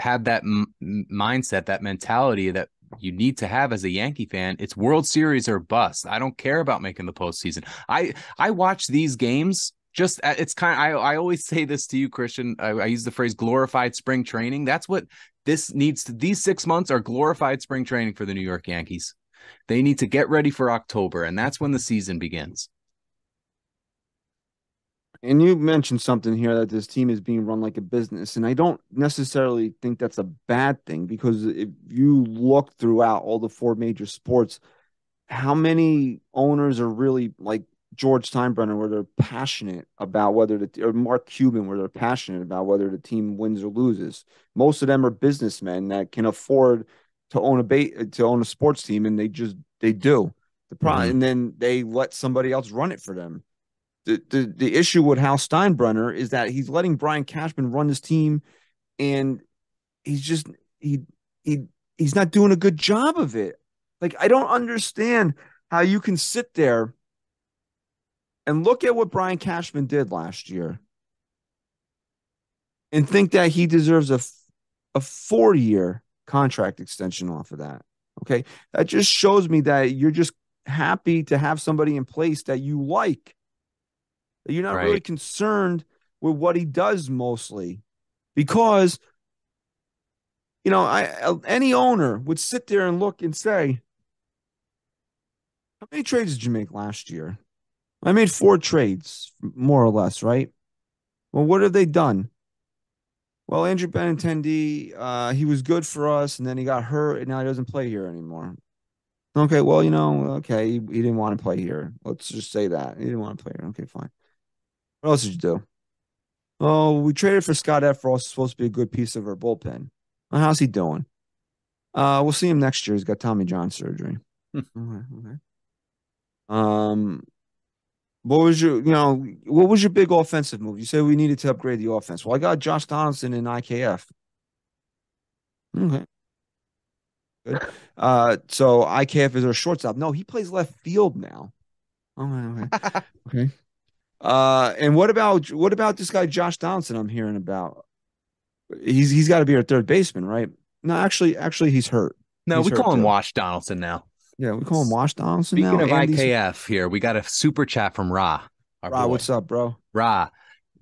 have that m- mindset, that mentality that you need to have as a Yankee fan, it's World Series or bust. I don't care about making the postseason. I I watch these games just uh, it's kind of, I, I always <laughs> say this to you christian I, I, use the phrase glorified spring training that's what this needs to these six months are glorified spring training for the new york yankees they need to get ready for October, and that's when the season begins. And you mentioned something here that this team is being run like a business. And I don't necessarily think that's a bad thing because if you look throughout all the four major sports, how many owners are really like George Steinbrenner, where they're passionate about whether the or Mark Cuban, where they're passionate about whether the team wins or loses. Most of them are businessmen that can afford to own a bait to own a sports team, and they just they do the problem, mm-hmm. and then they let somebody else run it for them. The, the the issue with Hal Steinbrenner is that he's letting Brian Cashman run his team, and he's just he he he's not doing a good job of it. Like I don't understand how you can sit there and look at what Brian Cashman did last year and think that he deserves a a four year contract extension off of that. Okay. That just shows me that you're just happy to have somebody in place that you like. That you're not right. really concerned with what he does mostly because you know, I uh, any owner would sit there and look and say, How many trades did you make last year? I made four trades, more or less, right? Well, what have they done? well, Andrew Benintendi, uh, he was good for us, and then he got hurt, and now he doesn't play here anymore. Okay, well, you know, okay, he, he didn't want to play here. Let's just say that he didn't want to play here. Okay, fine. What else did you do? Oh, we traded for Scott Effross, supposed to be a good piece of our bullpen. Well, how's he doing? Uh, we'll see him next year. He's got Tommy John surgery. Hmm. <laughs> okay, okay. Um, what was your, you know, what was your big offensive move? You said we needed to upgrade the offense. Well, I got Josh Donaldson in IKF. Okay. Good. Uh, so IKF is our shortstop. No, he plays left field now. Okay, okay. <laughs> okay. Uh, and what about what about this guy Josh Donaldson? I'm hearing about. He's he's got to be our third baseman, right? No, actually, actually, he's hurt. No, He's we hurt, call him too. Wash Donaldson now. Yeah, we call him Wash Donaldson Speaking now. of Andy's- IKF here, we got a super chat from Ra. Ra, boy. what's up, bro? Ra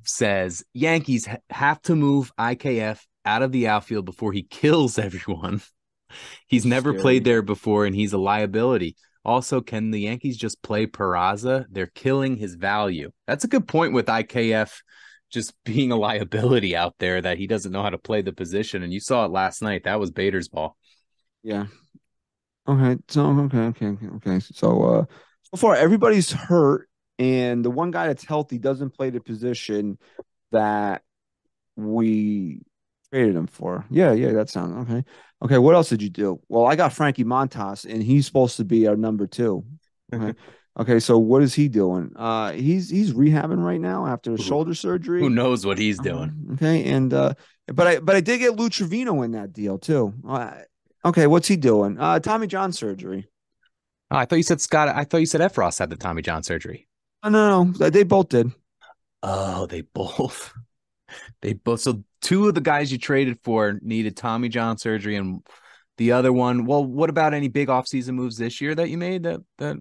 says Yankees have to move IKF out of the outfield before he kills everyone. <laughs> He's never Scary. played there before and he's a liability. Also, can the Yankees just play Peraza? They're killing his value. That's a good point with IKF just <laughs> being a liability out there that he doesn't know how to play the position. And you saw it last night. That was Bader's ball. Yeah. Okay. So okay, okay, okay, okay. So uh so far everybody's hurt, and the one guy that's healthy doesn't play the position that we traded him for. Yeah, yeah, that sounds okay. Okay, what else did you do? Well, I got Frankie Montas, and he's supposed to be our number two. Okay. <laughs> okay, so what is he doing? Uh he's he's rehabbing right now after a shoulder surgery. Who knows what he's doing? Uh, okay, and uh, but I but I did get Lou Trivino in that deal too. Uh, okay, what's he doing? Uh, Tommy John surgery. Oh, I thought you said Scott. I thought you said Effross had the Tommy John surgery. Oh, no, no, they both did. Oh, they both. <laughs> They both. So two of the guys you traded for needed Tommy John surgery, and the other one. Well, what about any big offseason moves this year that you made? That that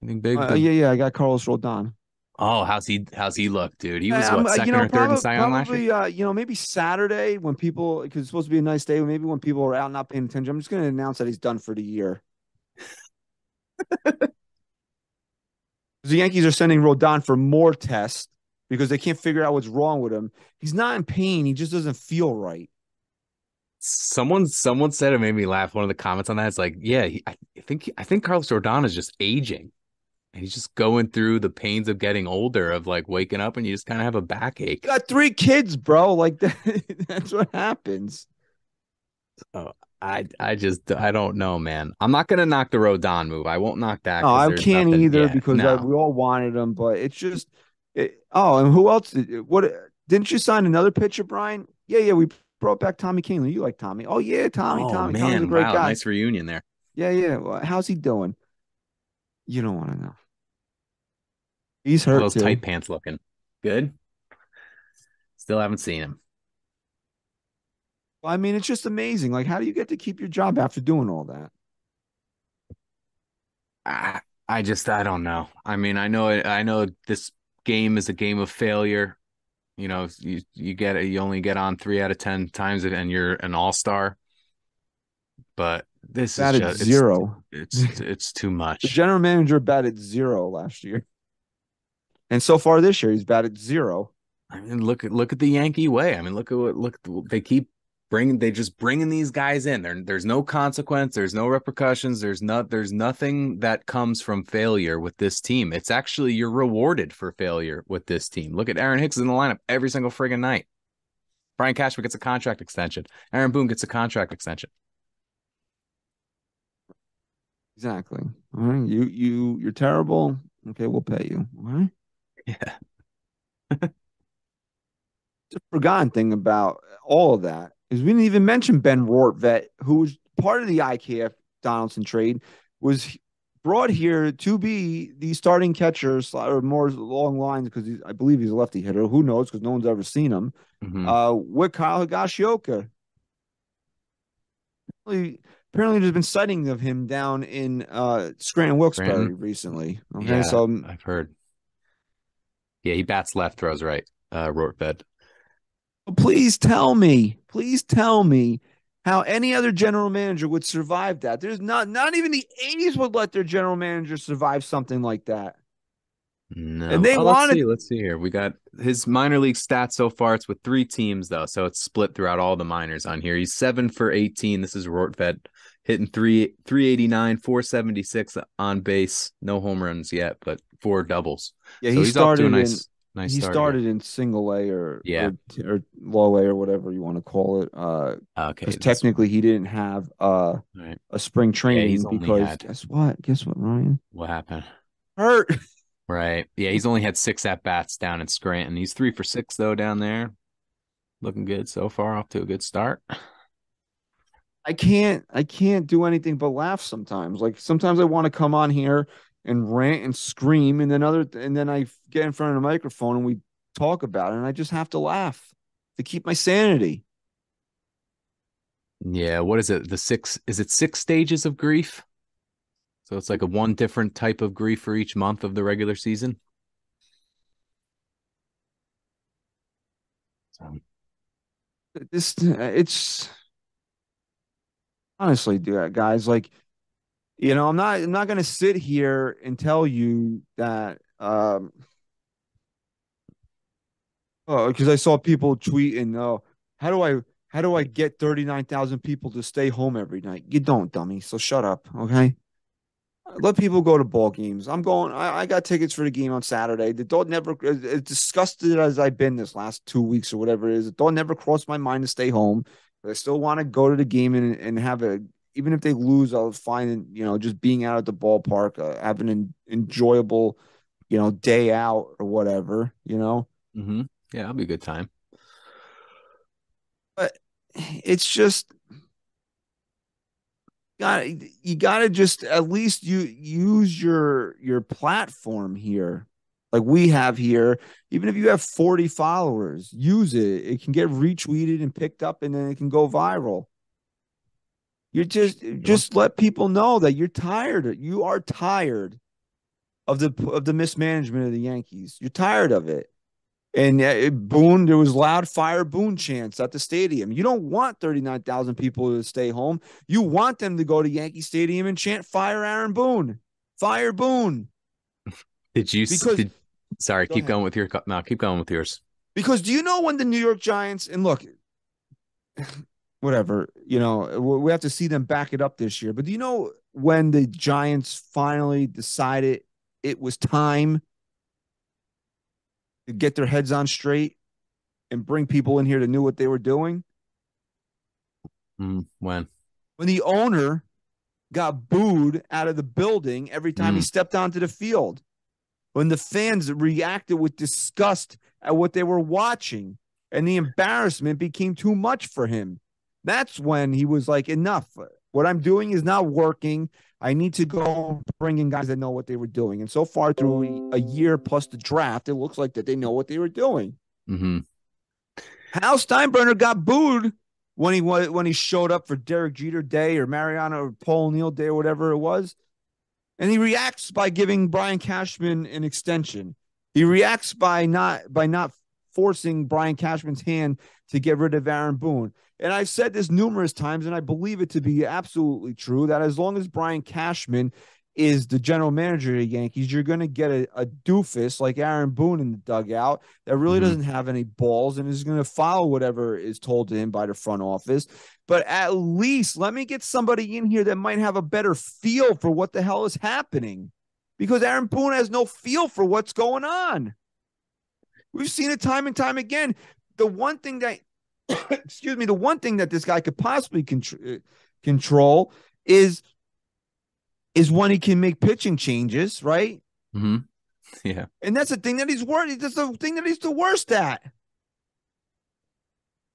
anything big? Uh, yeah, yeah, I got Carlos Rodon. Oh, how's he? How's he look, dude? He was Uh, what uh, second you know, or third in Cy last year. uh, you know, maybe Saturday when people because it's supposed to be a nice day. Maybe when people are out not paying attention, I'm just going to announce that he's done for the year. <laughs> the Yankees are sending Rodon for more tests because they can't figure out what's wrong with him. He's not in pain; he just doesn't feel right. Someone, someone said it made me laugh. One of the comments on that is like, "Yeah, he, I think I think Carlos Rodon is just aging, and he's just going through the pains of getting older, of like waking up and you just kind of have a backache." got three kids, bro. Like that, <laughs> that's what happens. I I just I don't know, man. I'm not gonna knock the Rodon move. I won't knock that. No, I can't either yeah, because no. we all wanted him, but it's just. It, oh, and who else? What didn't you sign another pitcher, Brian? Yeah, yeah, we brought back Tommy Kahnle. You like Tommy? Oh yeah, Tommy. oh Tommy. Tommy's a man, great wow, guy. nice reunion there. Yeah, yeah. Well, how's he doing? You don't want to know. He's How hurt those too. tight pants looking good. Still haven't seen him. I mean, it's just amazing. Like, how do you get to keep your job after doing all that? I, I just I don't know. I mean, I know I know this game is a game of failure. You know, you you get it. You only get on three out of ten times, and you're an all star. But this Batted is just, zero. It's, it's it's too much. The general manager batted zero last year, and so far this year he's batted zero. I mean, look at look at the Yankee way. I mean, look at what look they keep bringing. They just bringing these guys in. There, there's no consequence. There's no repercussions. There's not. There's nothing that comes from failure with this team. It's actually you're rewarded for failure with this team. Look at Aaron Hicks in the lineup every single friggin' night. Brian Cashman gets a contract extension. Aaron Boone gets a contract extension. Exactly. All right. You you you're terrible. Okay, we'll pay you. All right. Yeah. <laughs> The forgotten thing about all of that is we didn't even mention Ben Rortvedt, who was part of the IKF Donaldson trade, was brought here to be the starting catcher or more long lines because I believe he's a lefty hitter. Who knows? Because no one's ever seen him. Mhm. Uh, with Kyle Higashioka. Apparently, there's been sighting of him down in uh Scranton Wilkes-Barre recently. Okay, Yeah. so um, I've heard. Yeah, he bats left, throws right. Uh, Rortvedt. please tell me, please tell me how any other general manager would survive that. There's not not even the 80s would let their general manager survive something like that. No. And they Oh, let's wanted- see. Let's see here. We got his minor league stats so far. It's with three teams though, so it's split throughout all the minors on here. He's seven for eighteen. This is Rortvedt hitting three three eighty nine, four seventy six on base. No home runs yet, but four doubles. Yeah, so he started a in nice Nice he start started in single A or Yeah. or, or low A or whatever you want to call it. Uh. Okay. because technically he didn't have uh Right. a spring training he's because had- guess what? Guess what, Ryan? What happened? Hurt. Right. Yeah, he's only had six at bats down in Scranton. He's three for six though down there. Looking good so far. Off to a good start. I can't I can't do anything but laugh sometimes. Like sometimes I want to come on here and rant and scream, and then other and then I get in front of the microphone and we talk about it, and I just have to laugh to keep my sanity. Yeah. What is it? The six? Is it six stages of grief? So it's like a one different type of grief for each month of the regular season. So, This uh, it's honestly, dude, guys, like you know, I'm not I'm not gonna sit here and tell you that um oh because I saw people tweeting, oh, how do I how do I get 39,000 people to stay home every night? You don't, dummy. So shut up, okay? Let people go to ball games. I'm going. I, I got tickets for the game on Saturday. The thought never, as as disgusted as I've been this last two weeks or whatever it is, the thought never crossed my mind to stay home. But I still want to go to the game and, and have a. Even if they lose, I'll find you know just being out at the ballpark, uh, having an enjoyable, you know, day out or whatever. You know, hmm yeah, it'll be a good time. But it's just got you got to just at least you use your your platform here like we have here even if you have 40 followers use it it can get retweeted and picked up and then it can go viral you're just just let people know that you're tired you are tired of the of the mismanagement of the Yankees you're tired of it and uh, Boone, there was loud fire Boone chants at the stadium. You don't want 39,000 people to stay home. You want them to go to Yankee Stadium and chant fire Aaron Boone. Fire Boone. <laughs> Did you? Because- did, sorry, Go keep ahead. going with your. No, keep going with yours. Because do you know when the New York Giants and look, <laughs> whatever, you know, we have to see them back it up this year. But do you know when the Giants finally decided it was time to get their heads on straight and bring people in here that knew what they were doing? Mm, when? when the owner got booed out of the building every time he Mm. stepped onto the field. When the fans reacted with disgust at what they were watching and the embarrassment became too much for him. That's when he was like, enough. What I'm doing is not working. I need to go bring in guys that know what they were doing. And so far through a year plus the draft, it looks like that they know what they were doing. hmm Hal Steinbrenner got booed when he when he showed up for Derek Jeter Day or Mariano or Paul O'Neill Day or whatever it was, and he reacts by giving Brian Cashman an extension. He reacts by not by not forcing Brian Cashman's hand to get rid of Aaron Boone. And I've said this numerous times, and I believe it to be absolutely true that as long as Brian Cashman is the general manager of the Yankees, you're going to get a, a doofus like Aaron Boone in the dugout that really Mhm. doesn't have any balls and is going to follow whatever is told to him by the front office. But at least let me get somebody in here that might have a better feel for what the hell is happening because Aaron Boone has no feel for what's going on. We've seen it time and time again. The one thing that, <coughs> excuse me, the one thing that this guy could possibly contr- control is is when he can make pitching changes, right? hmm <laughs> Yeah. And that's the thing that he's worried. That's the thing that he's the worst at.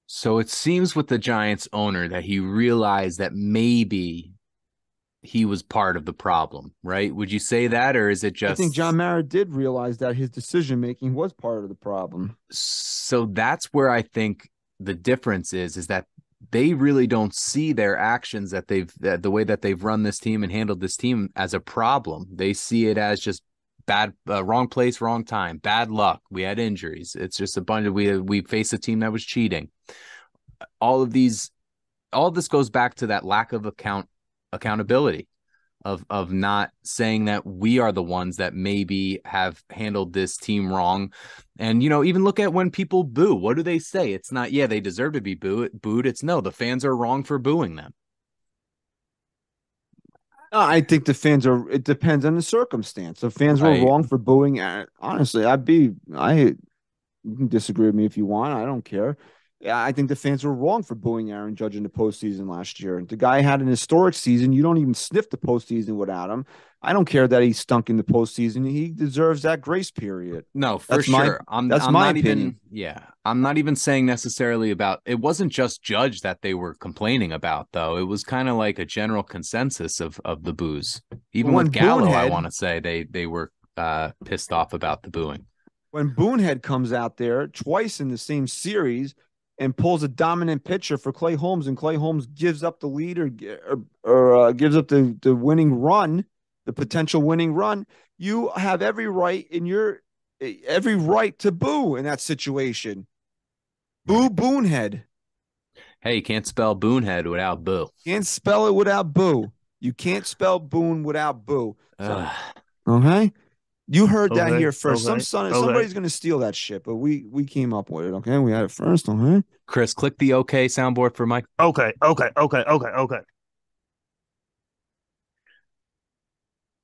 So it seems with the Giants owner that he realized that maybe he was part of the problem, right? Would you say that, or is it just? I think John Mara did realize that his decision making was part of the problem. So that's where I think the difference is, is that they really don't see their actions that they've that the way that they've run this team and handled this team as a problem. They see it as just bad, uh, wrong place, wrong time, bad luck. We had injuries. It's just a bunch of we we faced a team that was cheating. All of these, all of this goes back to that lack of account accountability of of not saying that we are the ones that maybe have handled this team wrong and you know even look at when people boo what do they say it's not yeah they deserve to be boo- booed it's no the fans are wrong for booing them Uh, I think the fans are. It depends on the circumstance. The fans were Right. wrong for booing, uh, honestly, I'd be. I You can disagree with me if you want. I don't care. I think the fans were wrong for booing Aaron Judge in the postseason last year. The guy had an historic season. You don't even sniff the postseason without him. I don't care that he stunk in the postseason. He deserves that grace period. No, for That's my- sure. I'm that's I'm my not opinion. even yeah. I'm not even saying necessarily about it wasn't just Judge that they were complaining about though. It was kind of like a general consensus of of the booze. Even When with Gallo, I want to say they they were uh pissed off about the booing. When Boonehead comes out there twice in the same series and pulls a dominant pitcher for Clay Holmes, and Clay Holmes gives up the lead or or, or uh, gives up the the winning run, the potential winning run, you have every right in your every right to boo in that situation. Boo Boonehead. Hey, you can't spell Boonehead without boo. Can't spell it without boo. You can't spell Boone without boo. Ugh. Okay. You heard that here first. Some son, okay. somebody's gonna steal that shit, but we we came up with it. Okay, we had it first. Okay. Chris, click the OK soundboard for Mike. Okay, okay, okay, okay, okay.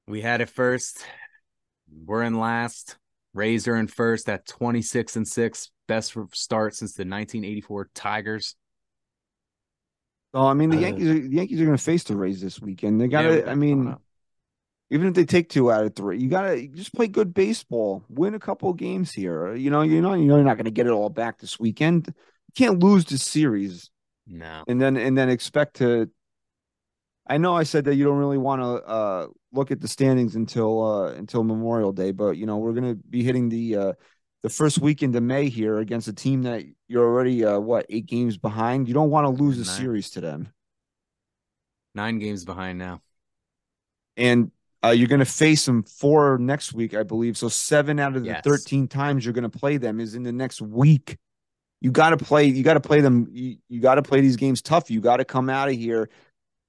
We had it first. We're in last. Razor in first at 26 and 6. Best start since the 1984 Tigers. Oh, I mean, the Uh, Yankees, are, the Yankees are gonna face the Rays this weekend. They gotta. we I mean, coming up. Even if they take two out of three, you gotta just play good baseball. Win a couple of games here. You know, you know, you know, you're not gonna get it all back this weekend. You can't lose the series. no. and then and then expect to I know I said that you don't really want to uh look at the standings until uh until Memorial Day, but you know, we're going to be hitting the uh the first weekend of May here against a team that you're already uh what, 8 games behind. You don't want to lose a series to them. Nine games behind now. And uh, you're going to face them four next week, I believe. So seven out of the Yes. 13 times you're going to play them is in the next week. You got to play. You got to play them. You, you got to play these games tough. You got to come out of here,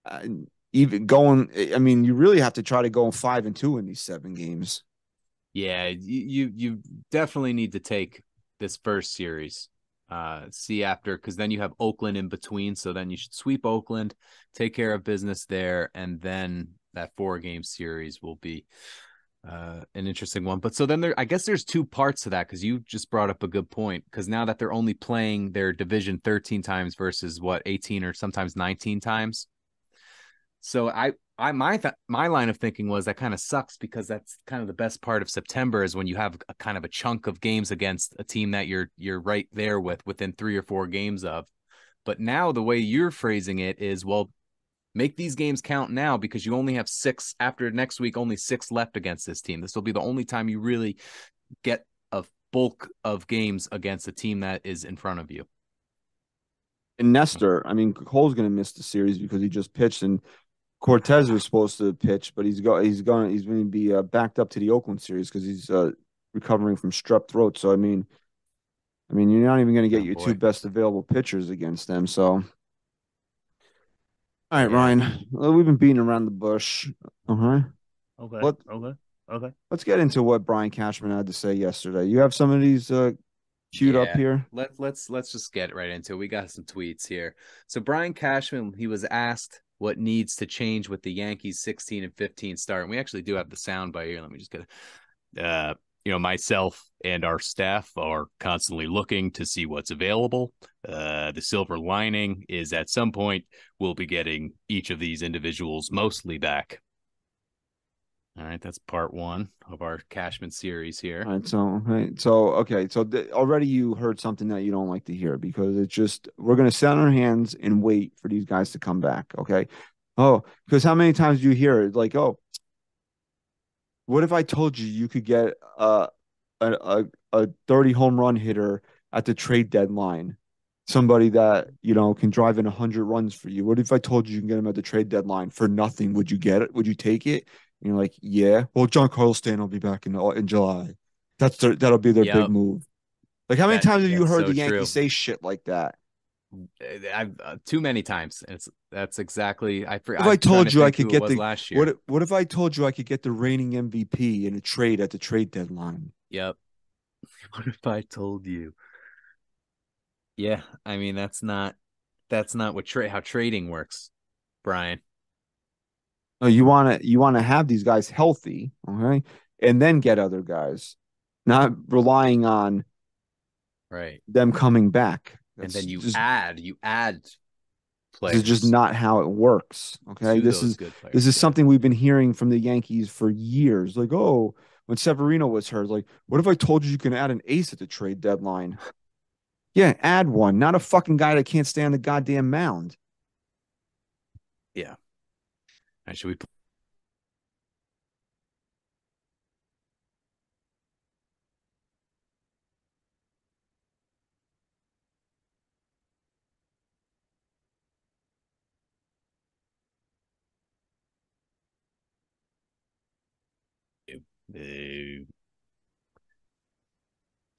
uh, even going. I mean, you really have to try to go five and two in these seven games. Yeah, you you, you definitely need to take this first series. Uh, see after because then you have Oakland in between, so then you should sweep Oakland, take care of business there, and then that four game series will be uh an interesting one. But so then there, I guess there's two parts to that because you just brought up a good point. Because now that they're only playing their division 13 times versus what 18 or sometimes 19 times, so I I my th- my line of thinking was that kind of sucks because that's kind of the best part of September is when you have a kind of a chunk of games against a team that you're you're right there with within 3 or 4 games of. But now the way you're phrasing it is well make these games count now because you only have 6 after next week only 6 left against this team. This will be the only time you really get a bulk of games against a team that is in front of you. And Nestor, I mean, Cole's going to miss the series because he just pitched, and Cortes was supposed to pitch, but he's go he's going he's going to be uh, backed up to the Oakland series because he's uh, recovering from strep throat. So I mean, I mean, you're not even going to get Oh, your boy. two best available pitchers against them. So, all right, Yeah. Ryan, well, we've been beating around the bush. Uh huh. Okay, What- okay, okay. Let's get into what Brian Cashman had to say yesterday. You have some of these uh, queued up here. Let let's let's just get right into it. We got some tweets here. So Brian Cashman, he was asked what needs to change with the Yankees 16 and 15 start. And we actually do have the sound by here. Let me just get it. Uh, you know, myself and our staff are constantly looking to see what's available. Uh, the silver lining is at some point we'll be getting each of these individuals mostly back. All right, that's part one of our Cashman series here. All right, so okay, so okay, so th- already you heard something that you don't like to hear because it's just we're gonna sit on our hands and wait for these guys to come back. Okay, oh, because how many times do you hear it like, oh, what if I told you you could get a a a, a thirty home run hitter at the trade deadline, somebody that you know can drive in hundred runs for you? What if I told you you can get him at the trade deadline for nothing? Would you get it? Would you take it? And you're like, yeah. Well, Giancarlo Stanton will be back in uh, in July. That's their that'll be their Yep. big move. Like how many That- times have you heard so the Yankees true. say shit like that? I've uh, too many times. It's that's exactly. I. for- If I told to you I could get the- last year. What if, what if I told you I could get the reigning MVP in a trade at the trade deadline? Yep. <laughs> What if I told you? Yeah, I mean that's not that's not what tra- how trading works, Brian. No, you want to you want to have these guys healthy, okay, and then get other guys, not relying on Right. them coming back. And then you just, add you add this players. is just not how it works. Okay, this is players. this is Yeah. something we've been hearing from the Yankees for years. Like, oh, when Severino was hurt, like, what if I told you you can add an ace at the trade deadline? Yeah, add one, not a fucking guy that can't stay on the goddamn mound. Yeah. And should we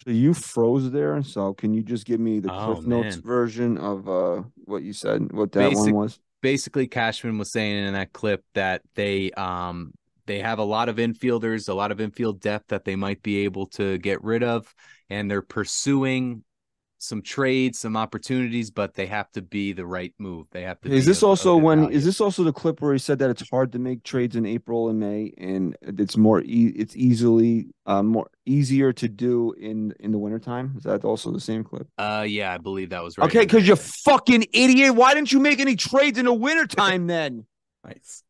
So you froze there. So can you just give me the Oh, Cliff Notes man. version of uh what you said, what that Basic- one was? basically Cashman was saying in that clip that they um they have a lot of infielders, a lot of infield depth that they might be able to get rid of, and they're pursuing some trades, some opportunities, but they have to be the right move. They have to. Is this of also good when value. is this also the clip where he said that it's hard to make trades in April and May and it's more e- it's easily uh more easier to do in in the wintertime? Is that also the same clip? Uh, yeah, I believe that was right. Okay, because you fucking idiot. Why didn't you make any trades in the wintertime then? <laughs> Nice.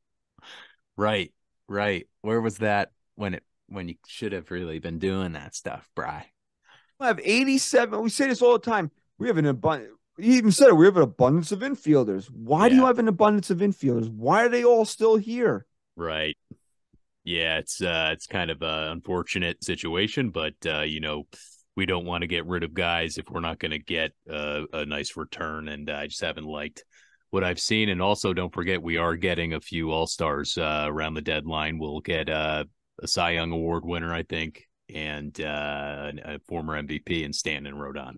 Right, right. Where was that when it when you should have really been doing that stuff, Bry? We have 87. We say this all the time. We have an abundance. He even said it. We have an abundance of infielders. Why do you have an abundance of infielders? Why are they all still here? Right. Yeah, it's uh it's kind of a unfortunate situation, but uh, you know, we don't want to get rid of guys if we're not going to get uh, a nice return, and I just haven't liked what I've seen. And also, don't forget, we are getting a few All Stars uh, around the deadline. We'll get uh, a Cy Young Award winner, I think, and uh, a former MVP in Stanton Rodon.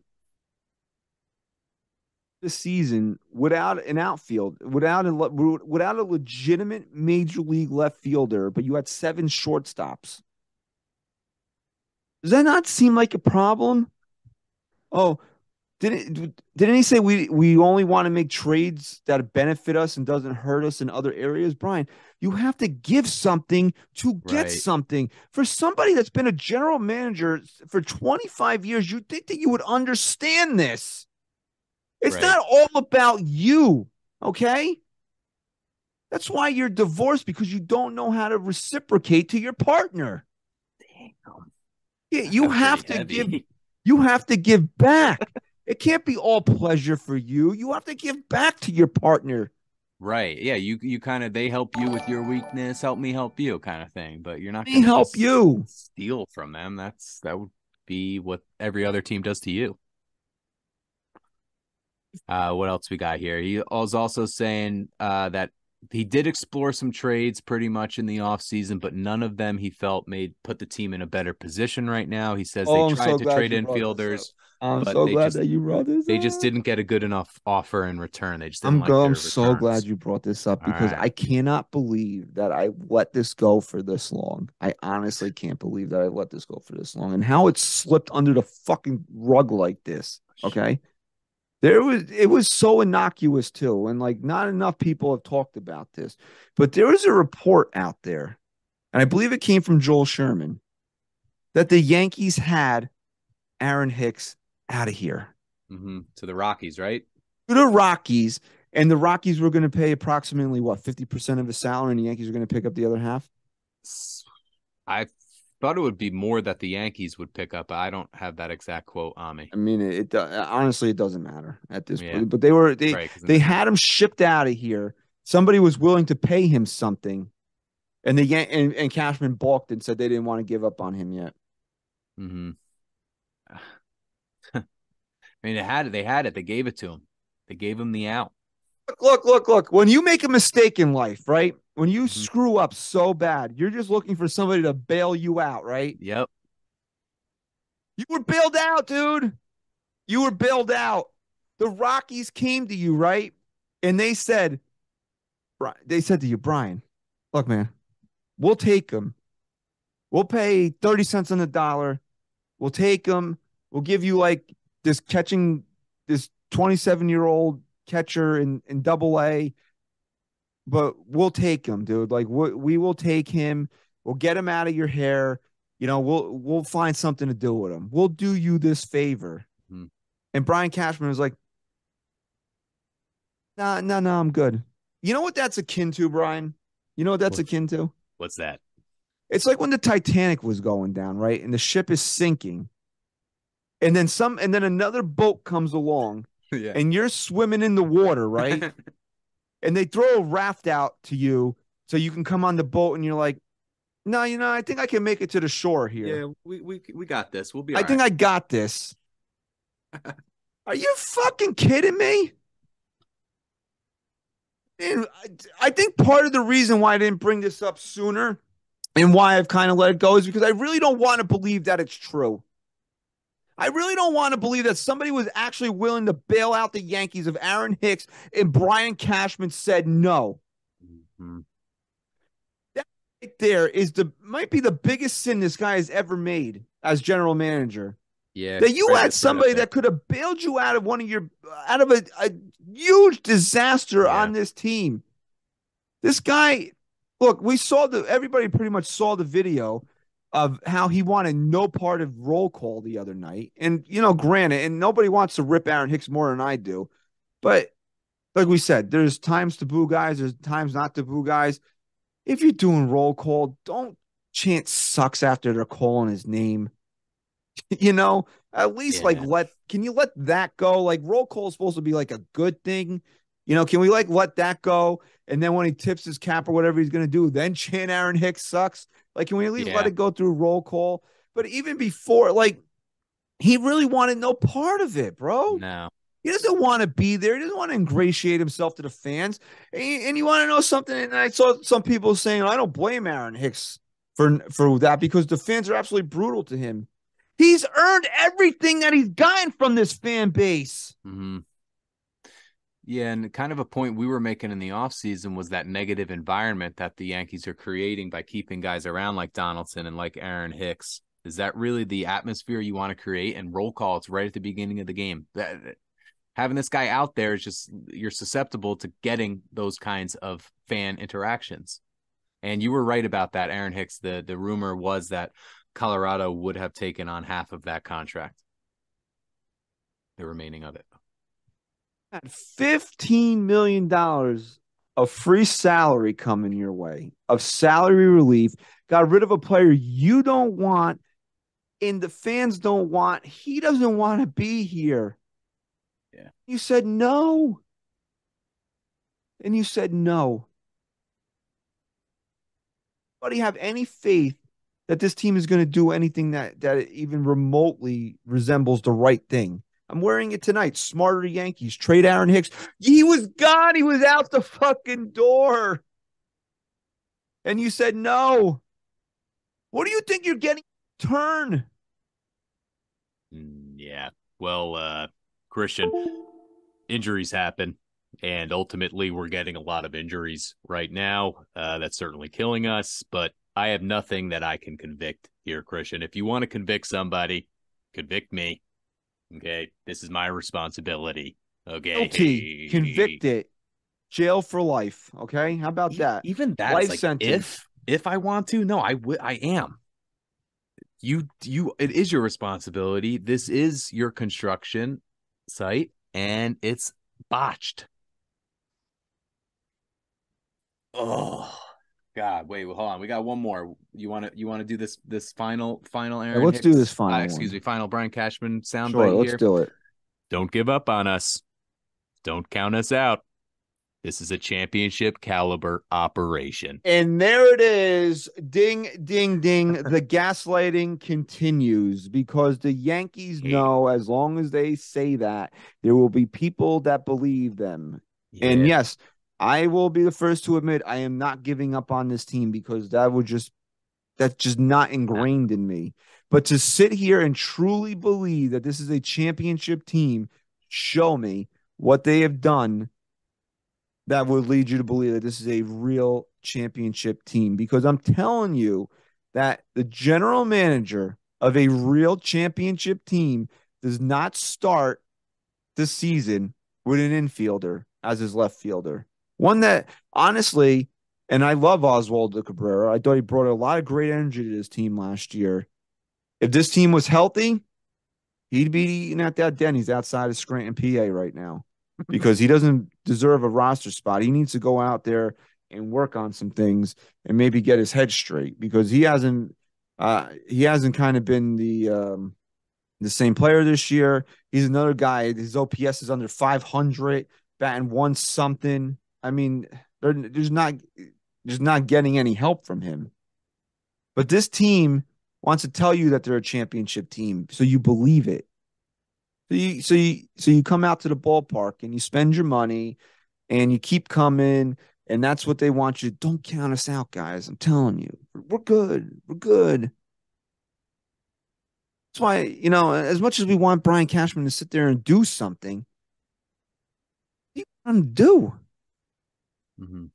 The season without an outfield, without a without a legitimate major league left fielder, but you had seven shortstops. Does that not seem like a problem? Oh, didn't didn't he say we we only want to make trades that benefit us and doesn't hurt us in other areas? Brian, you have to give something to get Right. something. For somebody that's been a general manager for 25 years, you think that you would understand this. It's Right. not all about you, okay? That's why you're divorced because you don't know how to reciprocate to your partner. Damn, Yeah, you that's have pretty to give you have to give back. It can't be all pleasure for you. You have to give back to your partner. Right. Yeah. You you kind of they help you with your weakness, help me help you kind of thing. But you're not gonna help you. steal from them. That's that would be what every other team does to you. Uh what else we got here? He was also saying uh that he did explore some trades pretty much in the offseason, but none of them he felt made put the team in a better position right now. He says Oh, they tried so to trade you brought this infielders, I'm But so glad just- that you brought this. they just up. didn't get a good enough offer in return. They just I'm like I'm so glad you brought this up because right. I cannot believe that I let this go for this long. I honestly can't believe that I let this go for this long and how it slipped under the fucking rug like this. Okay. There was it was so innocuous too, and like not enough people have talked about this. But there was a report out there, and I believe it came from Joel Sherman, that the Yankees had Aaron Hicks out of here hmm To the Rockies, right? to the Rockies, and the Rockies were going to pay approximately what fifty percent of his salary, and the Yankees were going to pick up the other half. I thought it would be more that the Yankees would pick up. I don't have that exact quote on me. I mean, it, it honestly it doesn't matter at this Yeah. point. But they were they Right, they had him shipped out of here. Somebody was willing to pay him something, and the Yan- and, and Cashman balked and said they didn't want to give up on him yet. hmm I mean, they had it. They had it. They gave it to him. They gave him the out. Look, look, look, look. When you make a mistake in life, right? When you Mhm. screw up so bad, you're just looking for somebody to bail you out, right? Yep. You were bailed out, dude. You were bailed out. The Rockies came to you, right? And they said, they said to you, Brian, look, man, we'll take him. We'll pay 30 cents on the dollar. We'll take him. We'll give you like this catching this 27 year old catcher in, in double A. But we'll take him, dude. Like we, we will take him. We'll get him out of your hair. You know, we'll we'll find something to do with him. We'll do you this favor. Mhm. And Brian Cashman was like, "No, no, no, I'm good." You know what that's akin to, Brian? You know what that's What? akin to? What's that? It's like when the Titanic was going down, right? And the ship is sinking. And then some and then another boat comes along <laughs> yeah. and you're swimming in the water, right? <laughs> and they throw a raft out to you so you can come on the boat and you're like, "No, you know, I think I can make it to the shore here. yeah, we, we we got this. We'll be. I think I got this." <laughs> Are you fucking kidding me? And I, I think part of the reason why I didn't bring this up sooner and why I've kind of let it go is because I really don't want to believe that it's true. I really don't want to believe that somebody was actually willing to bail out the Yankees of Aaron Hicks and Brian Cashman said no. Mhm. Right there is the might be the biggest sin this guy has ever made as general manager. Yeah. that you had somebody that could have bailed you out of one of your out of a, a huge disaster Yeah. on this team. This guy, look, we saw the everybody pretty much saw the video of how he wanted no part of roll call the other night. And you know, granted, and nobody wants to rip Aaron Hicks more than I do, but like we said, there's times to boo guys, there's times not to boo guys. If you're doing roll call, don't chant sucks after they're calling his name. <laughs> you know, at least like let can you let that go? Like roll call is supposed to be like a good thing. You know, can we like let that go? And then when he tips his cap or whatever he's gonna do, then chant Aaron Hicks sucks. Like, can we at least let it go through roll call? But even before, like, he really wanted no part of it, bro. No. He doesn't want to be there. He doesn't want to ingratiate himself to the fans. And, you- and you want to know something? And I saw some people saying, I don't blame Aaron Hicks for for that because the fans are absolutely brutal to him. He's earned everything that he's gotten from this fan base. hmm Yeah, and kind of a point we were making in the offseason was that negative environment that the Yankees are creating by keeping guys around like Donaldson and like Aaron Hicks. Is that really the atmosphere you want to create? And roll call, it's right at the beginning of the game. That, having this guy out there is just you're susceptible to getting those kinds of fan interactions. And you were right about that, Aaron Hicks. The the rumor was that Colorado would have taken on half of that contract. The remaining of it. $15 million of free salary coming your way, of salary relief. Got rid of a player you don't want and the fans don't want. He doesn't want to be here. Yeah. You said no. And you said no. Anybody have any faith that this team is going to do anything that that even remotely resembles the right thing? I'm wearing it tonight. Smarter Yankees. Trade Aaron Hicks. He was gone. He was out the fucking door. And you said no. What do you think you're getting? Turn. Mm, Yeah. Well, uh, Christian, injuries happen. And ultimately, we're getting a lot of injuries right now. Uh, that's certainly killing us. But I have nothing that I can convict here, Christian. If you want to convict somebody, convict me. Okay. This is my responsibility. Okay. Guilty. Convicted. Jail for life. Okay. How about E- that? Even that, Life like, sentence. if if I want to, no, I would. I am. You you. It is your responsibility. This is your construction site, and it's botched. Oh God! Wait, hold on. We got one more. You want to you want to do this this final final Aaron? let's do this final uh, excuse one. me, final Brian Cashman soundbite Sure. Let's here. do it. Don't give up on us. Don't count us out. This is a championship caliber operation. And there it is. Ding, ding, ding. <laughs> the gaslighting continues because the Yankees know as long as they say that, there will be people that believe them. And yes, I will be the first to admit I am not giving up on this team because that would just that's just not ingrained in me. But to sit here and truly believe that this is a championship team, show me what they have done that would lead you to believe that this is a real championship team. Because I'm telling you that the general manager of a real championship team does not start the season with an infielder as his left fielder. One that honestly, and I love Oswaldo Cabrera. I thought he brought a lot of great energy to this team last year. If this team was healthy, He'd be eating at that den. He's outside of Scranton, PA, right now, <laughs> because he doesn't deserve a roster spot. He needs to go out there and work on some things and maybe get his head straight because he hasn't. Uh, he hasn't kind of been the um, the same player this year. He's another guy. His OPS is under 500, batting one something. I mean, there- there's not there's not getting any help from him. But this team wants to tell you that they're a championship team, so you believe it. So you so you so you come out to the ballpark and you spend your money and you keep coming, and that's what they want you. Don't count us out, guys. I'm telling you, we're good. We're good. That's why, you know, as much as we want Brian Cashman to sit there and do something, him to do? Mhm.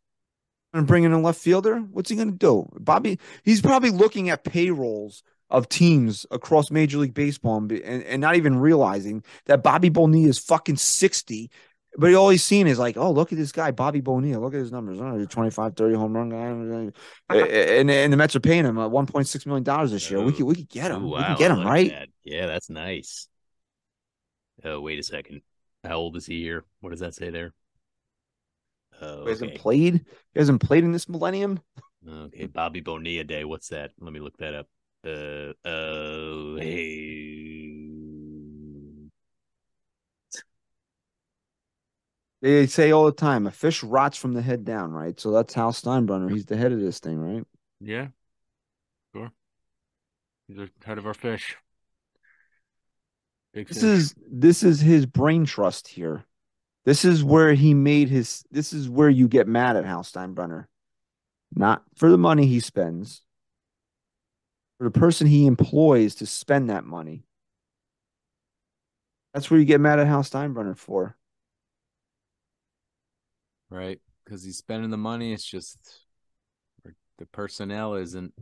and bring in a left fielder. What's he going to do? Bobby, he's probably looking at payrolls of teams across Major League Baseball and, and, and not even realizing that Bobby Bonilla is fucking 60. But all he's seen is like, oh, look at this guy, Bobby Bonilla. Look at his numbers. Oh, he's 25, 30 home run guy. <laughs> And, and the Mets are paying him uh, $1.6 million this year. We could, we could get him. Ooh, we can get him, right? that. Yeah, that's nice. Oh, wait a second. How old is he here? What does that say there? Oh, He hasn't played. He hasn't played in this millennium. Okay, Bobby Bonilla Day. What's that? Let me look that up. Uh oh, hey. They say all the time, a fish rots from the head down, right? So that's Hal Steinbrenner. He's the head of this thing, right? Yeah, sure. He's the head of our fish. Big This fish. is this is his brain trust here. This is where he made his. This is where you get mad at Hal Steinbrenner, not for the money he spends, for the person he employs to spend that money. That's where you get mad at Hal Steinbrenner for. Right, because he's spending the money. It's just the personnel isn't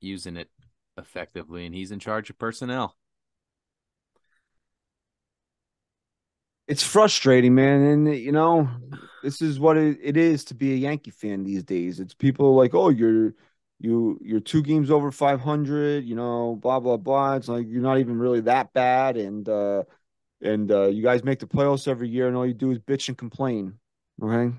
using it effectively, and he's in charge of personnel. It's frustrating, man. And you know, this is what it, it is to be a Yankee fan these days. It's people like, oh, you're you you're two games over 500, you know, blah blah blah. It's like you're not even really that bad, and uh and uh you guys make the playoffs every year, and all you do is bitch and complain. Okay,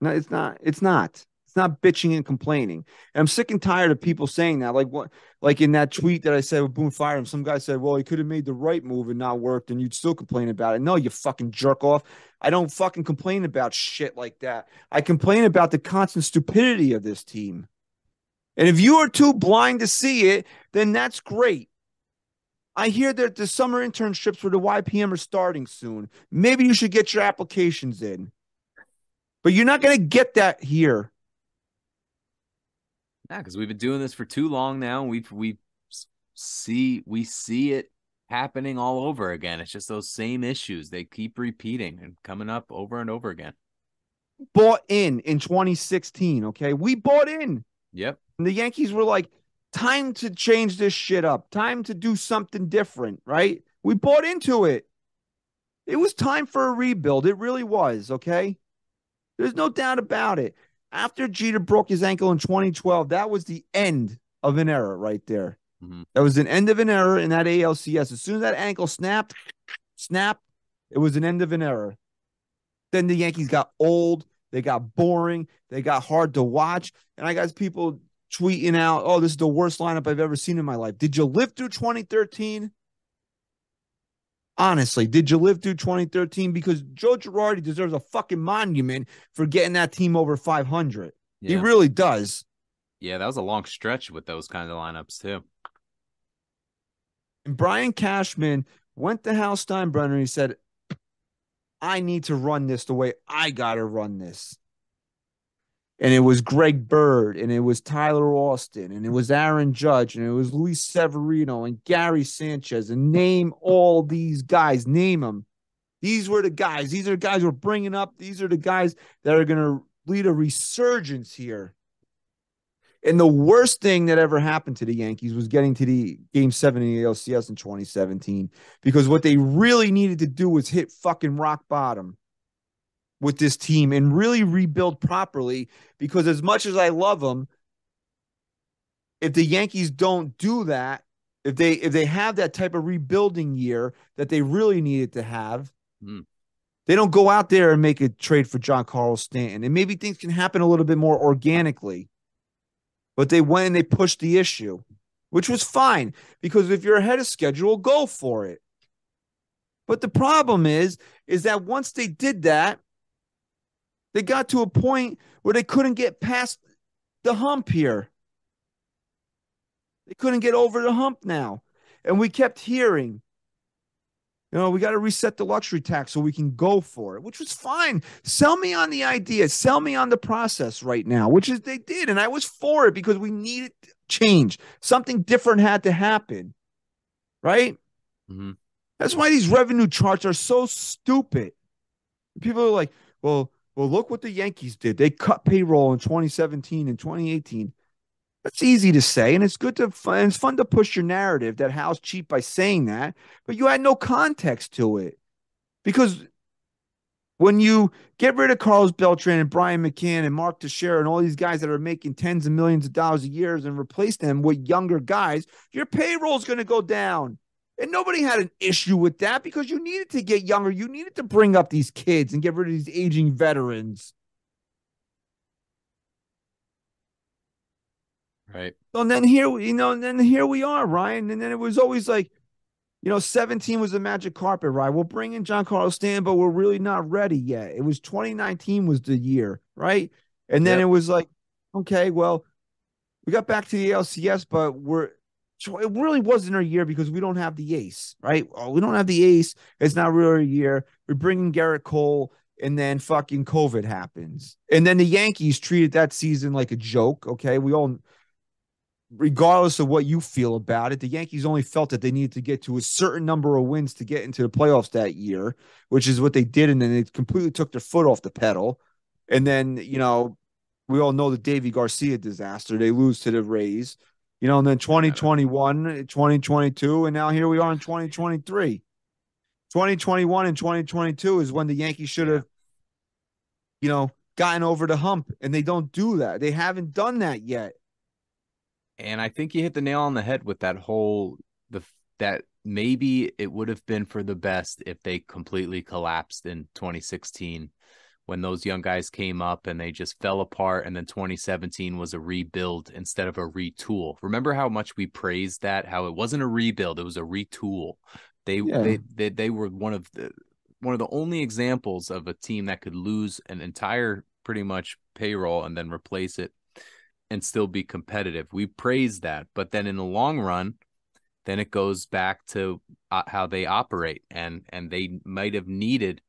no, it's not. It's not. It's not bitching and complaining. And I'm sick and tired of people saying that. Like what? Like in that tweet that I said with Boone fired him, some guy said, "Well, he could have made the right move and not worked, and you'd still complain about it." No, you fucking jerk off. I don't fucking complain about shit like that. I complain about the constant stupidity of this team. And if you are too blind to see it, then that's great. I hear that the summer internships for the YPM are starting soon. Maybe you should get your applications in. But you're not going to get that here. Yeah, because we've been doing this for too long now. We've we see we see it happening all over again. It's just those same issues. They keep repeating and coming up over and over again. Bought in in 2016, okay? We bought in. Yep. And the Yankees were like, time to change this shit up, time to do something different, right? We bought into it. It was time for a rebuild. It really was, okay? There's no doubt about it. After Jeter broke his ankle in 2012, that was the end of an era right there. Mhm. That was an end of an era in that ALCS. As soon as that ankle snapped, snapped, it was an end of an era. Then the Yankees got old. They got boring. They got hard to watch. And I got people tweeting out, oh, this is the worst lineup I've ever seen in my life. Did you live through 2013? Honestly, did you live through 2013? Because Joe Girardi deserves a fucking monument for getting that team over 500. He really does. yeah, that was a long stretch with those kind of lineups too. And Brian Cashman went to Hal Steinbrenner and he said, I need to run this the way I got to run this. And it was Greg Bird and it was Tyler Austin and it was Aaron Judge and it was Luis Severino and Gary Sanchez and name all these guys, name them. These were the guys. These are the guys we're bringing up. These are the guys that are going to lead a resurgence here. And the worst thing that ever happened to the Yankees was getting to the game seven in the ALCS in 2017 because what they really needed to do was hit fucking rock bottom with this team and really rebuild properly. Because as much as I love them, if the Yankees don't do that, if they if they have that type of rebuilding year that they really needed to have, Hmm. they don't go out there and make a trade for Giancarlo Stanton. And maybe things can happen a little bit more organically. But they went and they pushed the issue, which was fine because if you're ahead of schedule, go for it. But the problem is, is that once they did that, they got to a point where they couldn't get past the hump here. They couldn't get over the hump now. And we kept hearing, you know, we got to reset the luxury tax so we can go for it, which was fine. Sell me on the idea, sell me on the process right now, which is they did. And I was for it because we needed change. Something different had to happen. Right? Mhm. That's why these revenue charts are so stupid. People are like, well, well, look what the Yankees did. They cut payroll in 2017 and 2018. That's easy to say, and it's good to. It's fun to push your narrative that Hal's cheap by saying that, but you had no context to it because when you get rid of Carlos Beltran and Brian McCann and Mark Teixeira and all these guys that are making tens of millions of dollars a year and replace them with younger guys, your payroll is going to go down. And nobody had an issue with that because you needed to get younger. You needed to bring up these kids and get rid of these aging veterans. Right. So and then here, we- you know, and then here we are, Ryan. And then it was always like, you know, 17 was the magic carpet ride. We'll bring in Giancarlo Stanton, but we're really not ready yet. It was 2019 was the year, right? And then Yep. it was like, okay, well, we got back to the LCS, but we're so it really wasn't our year because we don't have the ace, right? Oh, we don't have the ace. It's not really our year. We're bringing Gerrit Cole, and then fucking COVID happens. And then the Yankees treated that season like a joke. Okay. We all regardless of what you feel about it, the Yankees only felt that they needed to get to a certain number of wins to get into the playoffs that year, which is what they did. And then they completely took their foot off the pedal. And then, you know, we all know the Deivi Garcia disaster. They lose to the Rays, you know, and then 2021, 2022, and now here we are in 2023. 2021 and 2022 is when the Yankees should have, you know, gotten over the hump, and they don't do that. They haven't done that yet. And I think you hit the nail on the head with that whole the that maybe it would have been for the best if they completely collapsed in 2016 when those young guys came up and they just fell apart and then 2017 was a rebuild instead of a retool. Remember how much we praised that how it wasn't a rebuild, it was a retool. They Yeah. they, they they were one of the one of the only examples of a team that could lose an entire pretty much payroll and then replace it and still be competitive. We praise that, but then in the long run, then it goes back to uh, how they operate, and and they might have needed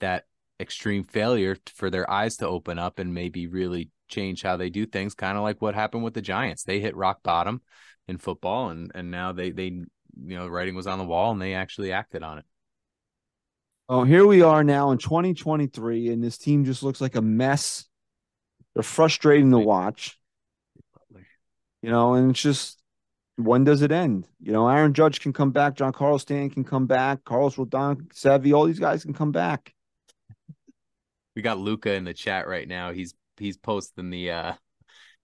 that extreme failure for their eyes to open up and maybe really change how they do things. Kind of like what happened with the Giants. They hit rock bottom in football, and and now they they you know writing was on the wall, and they actually acted on it. Oh, here we are now in 2023, and this team just looks like a mess. They're frustrating to watch, you know, and it's just when does it end? You know, Aaron Judge can come back, Giancarlo Stanton can come back, Carlos Rodon, Savvy, all these guys can come back. We got Luca in the chat right now. He's he's posting the uh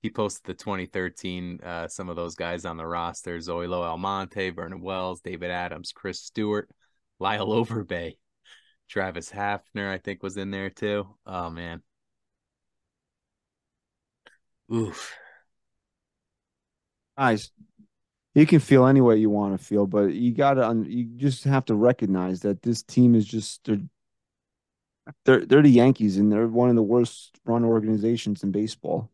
he posted the 2013 uh some of those guys on the roster. Zoilo Almonte, Vernon Wells, David Adams, Chris Stewart, Lyle Overbay, Travis Hafner, I think was in there too. Oh man. Oof. Guys, you can feel any way you want to feel, but you got to, you just have to recognize that this team is just, they're, they're, they're the Yankees and they're one of the worst run organizations in baseball.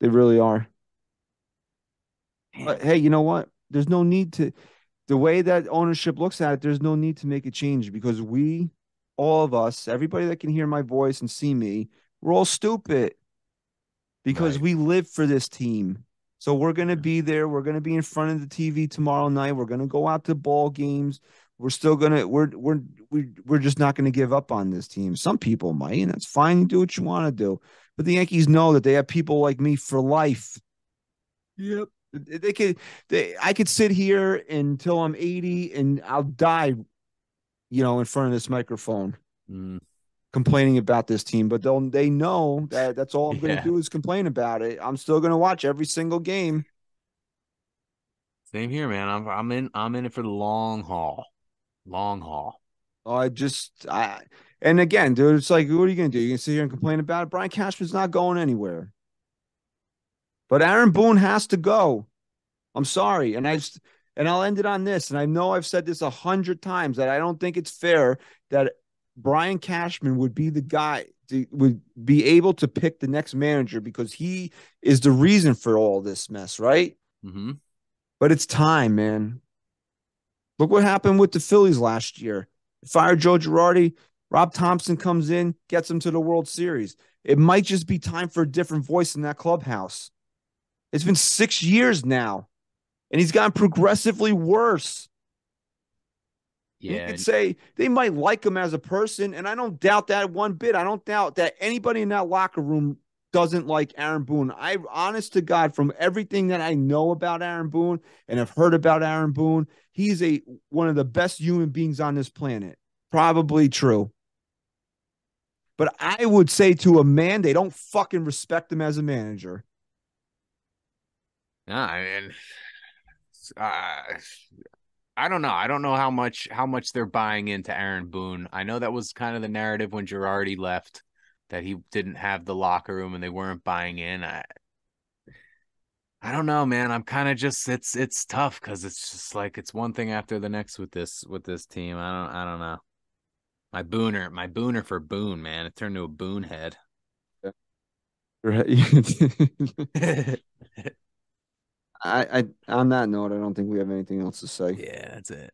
They really are. But hey, you know what? There's no need to, the way that ownership looks at it, there's no need to make a change because we, all of us, everybody that can hear my voice and see me, we're all stupid because Right. we live for this team. So we're going to be there. We're going to be in front of the TV tomorrow night. We're going to go out to ball games. We're still going to, we're, we're, we're, we're just not going to give up on this team. Some people might, and that's fine. Do what you want to do. But the Yankees know that they have people like me for life. Yep. They could, they, I could sit here until I'm 80 and I'll die, you know, in front of this microphone Mm, complaining about this team, but they'll they know that that's all I'm going to do is complain about it. I'm still going to watch every single game. Same here, man. I'm I'm in I'm in it for the long haul. Long haul. I just I and again, dude, it's like, what are you gonna do? You can sit here and complain about it. Brian Cashman's not going anywhere. But Aaron Boone has to go. I'm sorry, and I just and I'll end it on this. And I know I've said this a hundred times that I don't think it's fair that Brian Cashman would be the guy to, would be able to pick the next manager because he is the reason for all this mess, right? Mm-hmm. But it's time, man. Look what happened with the Phillies last year. Fired Joe Girardi. Rob Thomson comes in, gets them to the World Series. It might just be time for a different voice in that clubhouse. It's been six years now, and he's gotten progressively worse. Yeah. You could say they might like him as a person, and I don't doubt that one bit. I don't doubt that anybody in that locker room doesn't like Aaron Boone. I, honest to God, from everything that I know about Aaron Boone and have heard about Aaron Boone, he's a one of the best human beings on this planet. Probably true. But I would say to a man, they don't fucking respect him as a manager. No, I mean, uh, I don't know. I don't know how much how much they're buying into Aaron Boone. I know that was kind of the narrative when Girardi left that he didn't have the locker room and they weren't buying in. I I don't know, man. I'm kind of just it's it's tough because it's just like it's one thing after the next with this with this team. I don't I don't know. My booner, my booner for Boone, man. It turned to a Boone head. <laughs> <laughs> I, I on that note, I don't think we have anything else to say. yeah, that's it.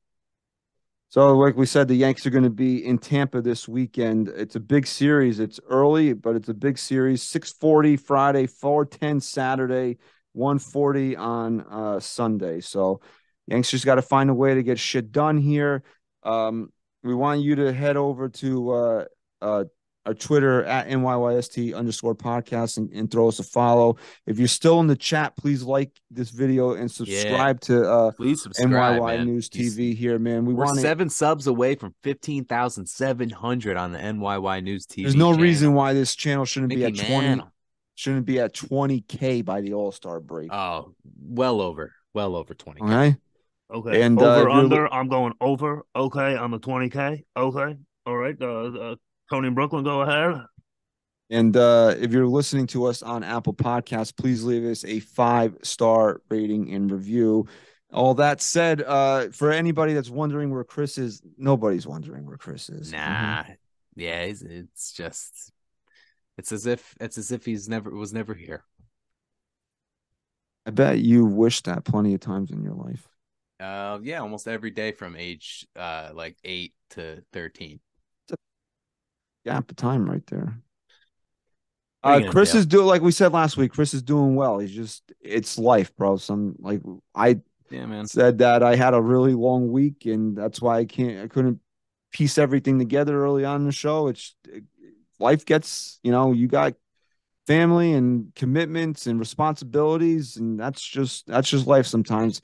So, like we said, the Yankees are going to be in Tampa this weekend. It's a big series. It's early, but it's a big series. 640 Friday, 410 Saturday, 140 on uh, Sunday. So, Yankees just got to find a way to get shit done here. Um, we want you to head over to uh, uh, our Twitter at NYYST underscore podcast and, and throw us a follow. If you're still in the chat, please like this video and subscribe to uh, Please subscribe. NYY man. News You TV here, man. We We're want seven subs away from fifteen thousand seven hundred on the NYY News TV. There's no channel. reason why this channel shouldn't be at Mickey 20 Mantle. shouldn't be at 20k by the All-Star break. Oh, well over, well over twenty. All right. Okay. And, uh, over if you're under. I'm going over. Okay. On the 20k. Okay. All right. Uh, uh, Tony in Brooklyn, go ahead. And uh, if you're listening to us on Apple Podcasts, please leave us a five-star rating and review. All that said, uh, for anybody that's wondering where Chris is, nobody's wondering where Chris is. Nah, yeah, it's, it's just, it's as if it's as if he's never was never here. I bet you wished that plenty of times in your life. Uh, yeah, almost every day from age uh like eight to thirteen. Gap of time right there. Uh, Chris is doing like we said last week. Chris is doing well. He's just it's life, bro. Some like I Yeah, man. said that I had a really long week, and that's why I can't I couldn't piece everything together early on in the show. It's life gets you know you got family and commitments and responsibilities, and that's just that's just life sometimes.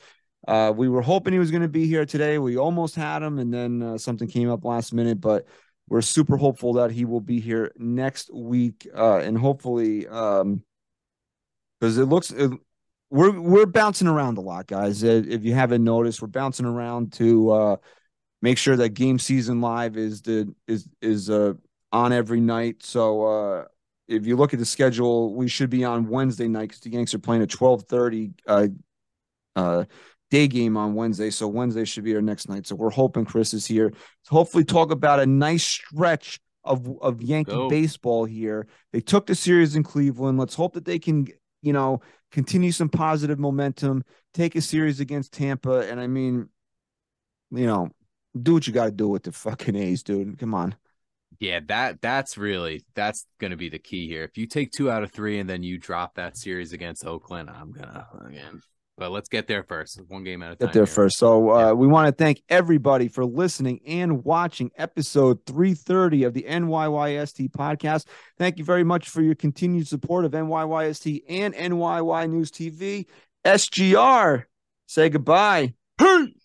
Uh, we were hoping he was going to be here today. We almost had him, and then uh, something came up last minute, but we're super hopeful that he will be here next week, uh, and hopefully, um, because it looks it, we're we're bouncing around a lot, guys. Uh, If you haven't noticed, we're bouncing around to uh, make sure that game season live is the is is uh, on every night. So uh, if you look at the schedule, we should be on Wednesday night because the Yanks are playing a twelve thirty uh, uh, day game on Wednesday. So Wednesday should be our next night. So we're hoping Chris is here to hopefully talk about a nice stretch of of Yankee Go. baseball here. They took the series in Cleveland. Let's hope that they can, you know, continue some positive momentum, take a series against Tampa. And I mean, you know, do what you got to do with the fucking A's, dude. Come on. Yeah, that that's really that's gonna be the key here. If you take two out of three and then you drop that series against Oakland, I'm gonna again. But let's get there first. One game at a time. Get there here. first. So uh, Yeah. we want to thank everybody for listening and watching episode 330 of the NYYST podcast. Thank you very much for your continued support of NYYST and NYY News TV. SGR, say goodbye. Hey.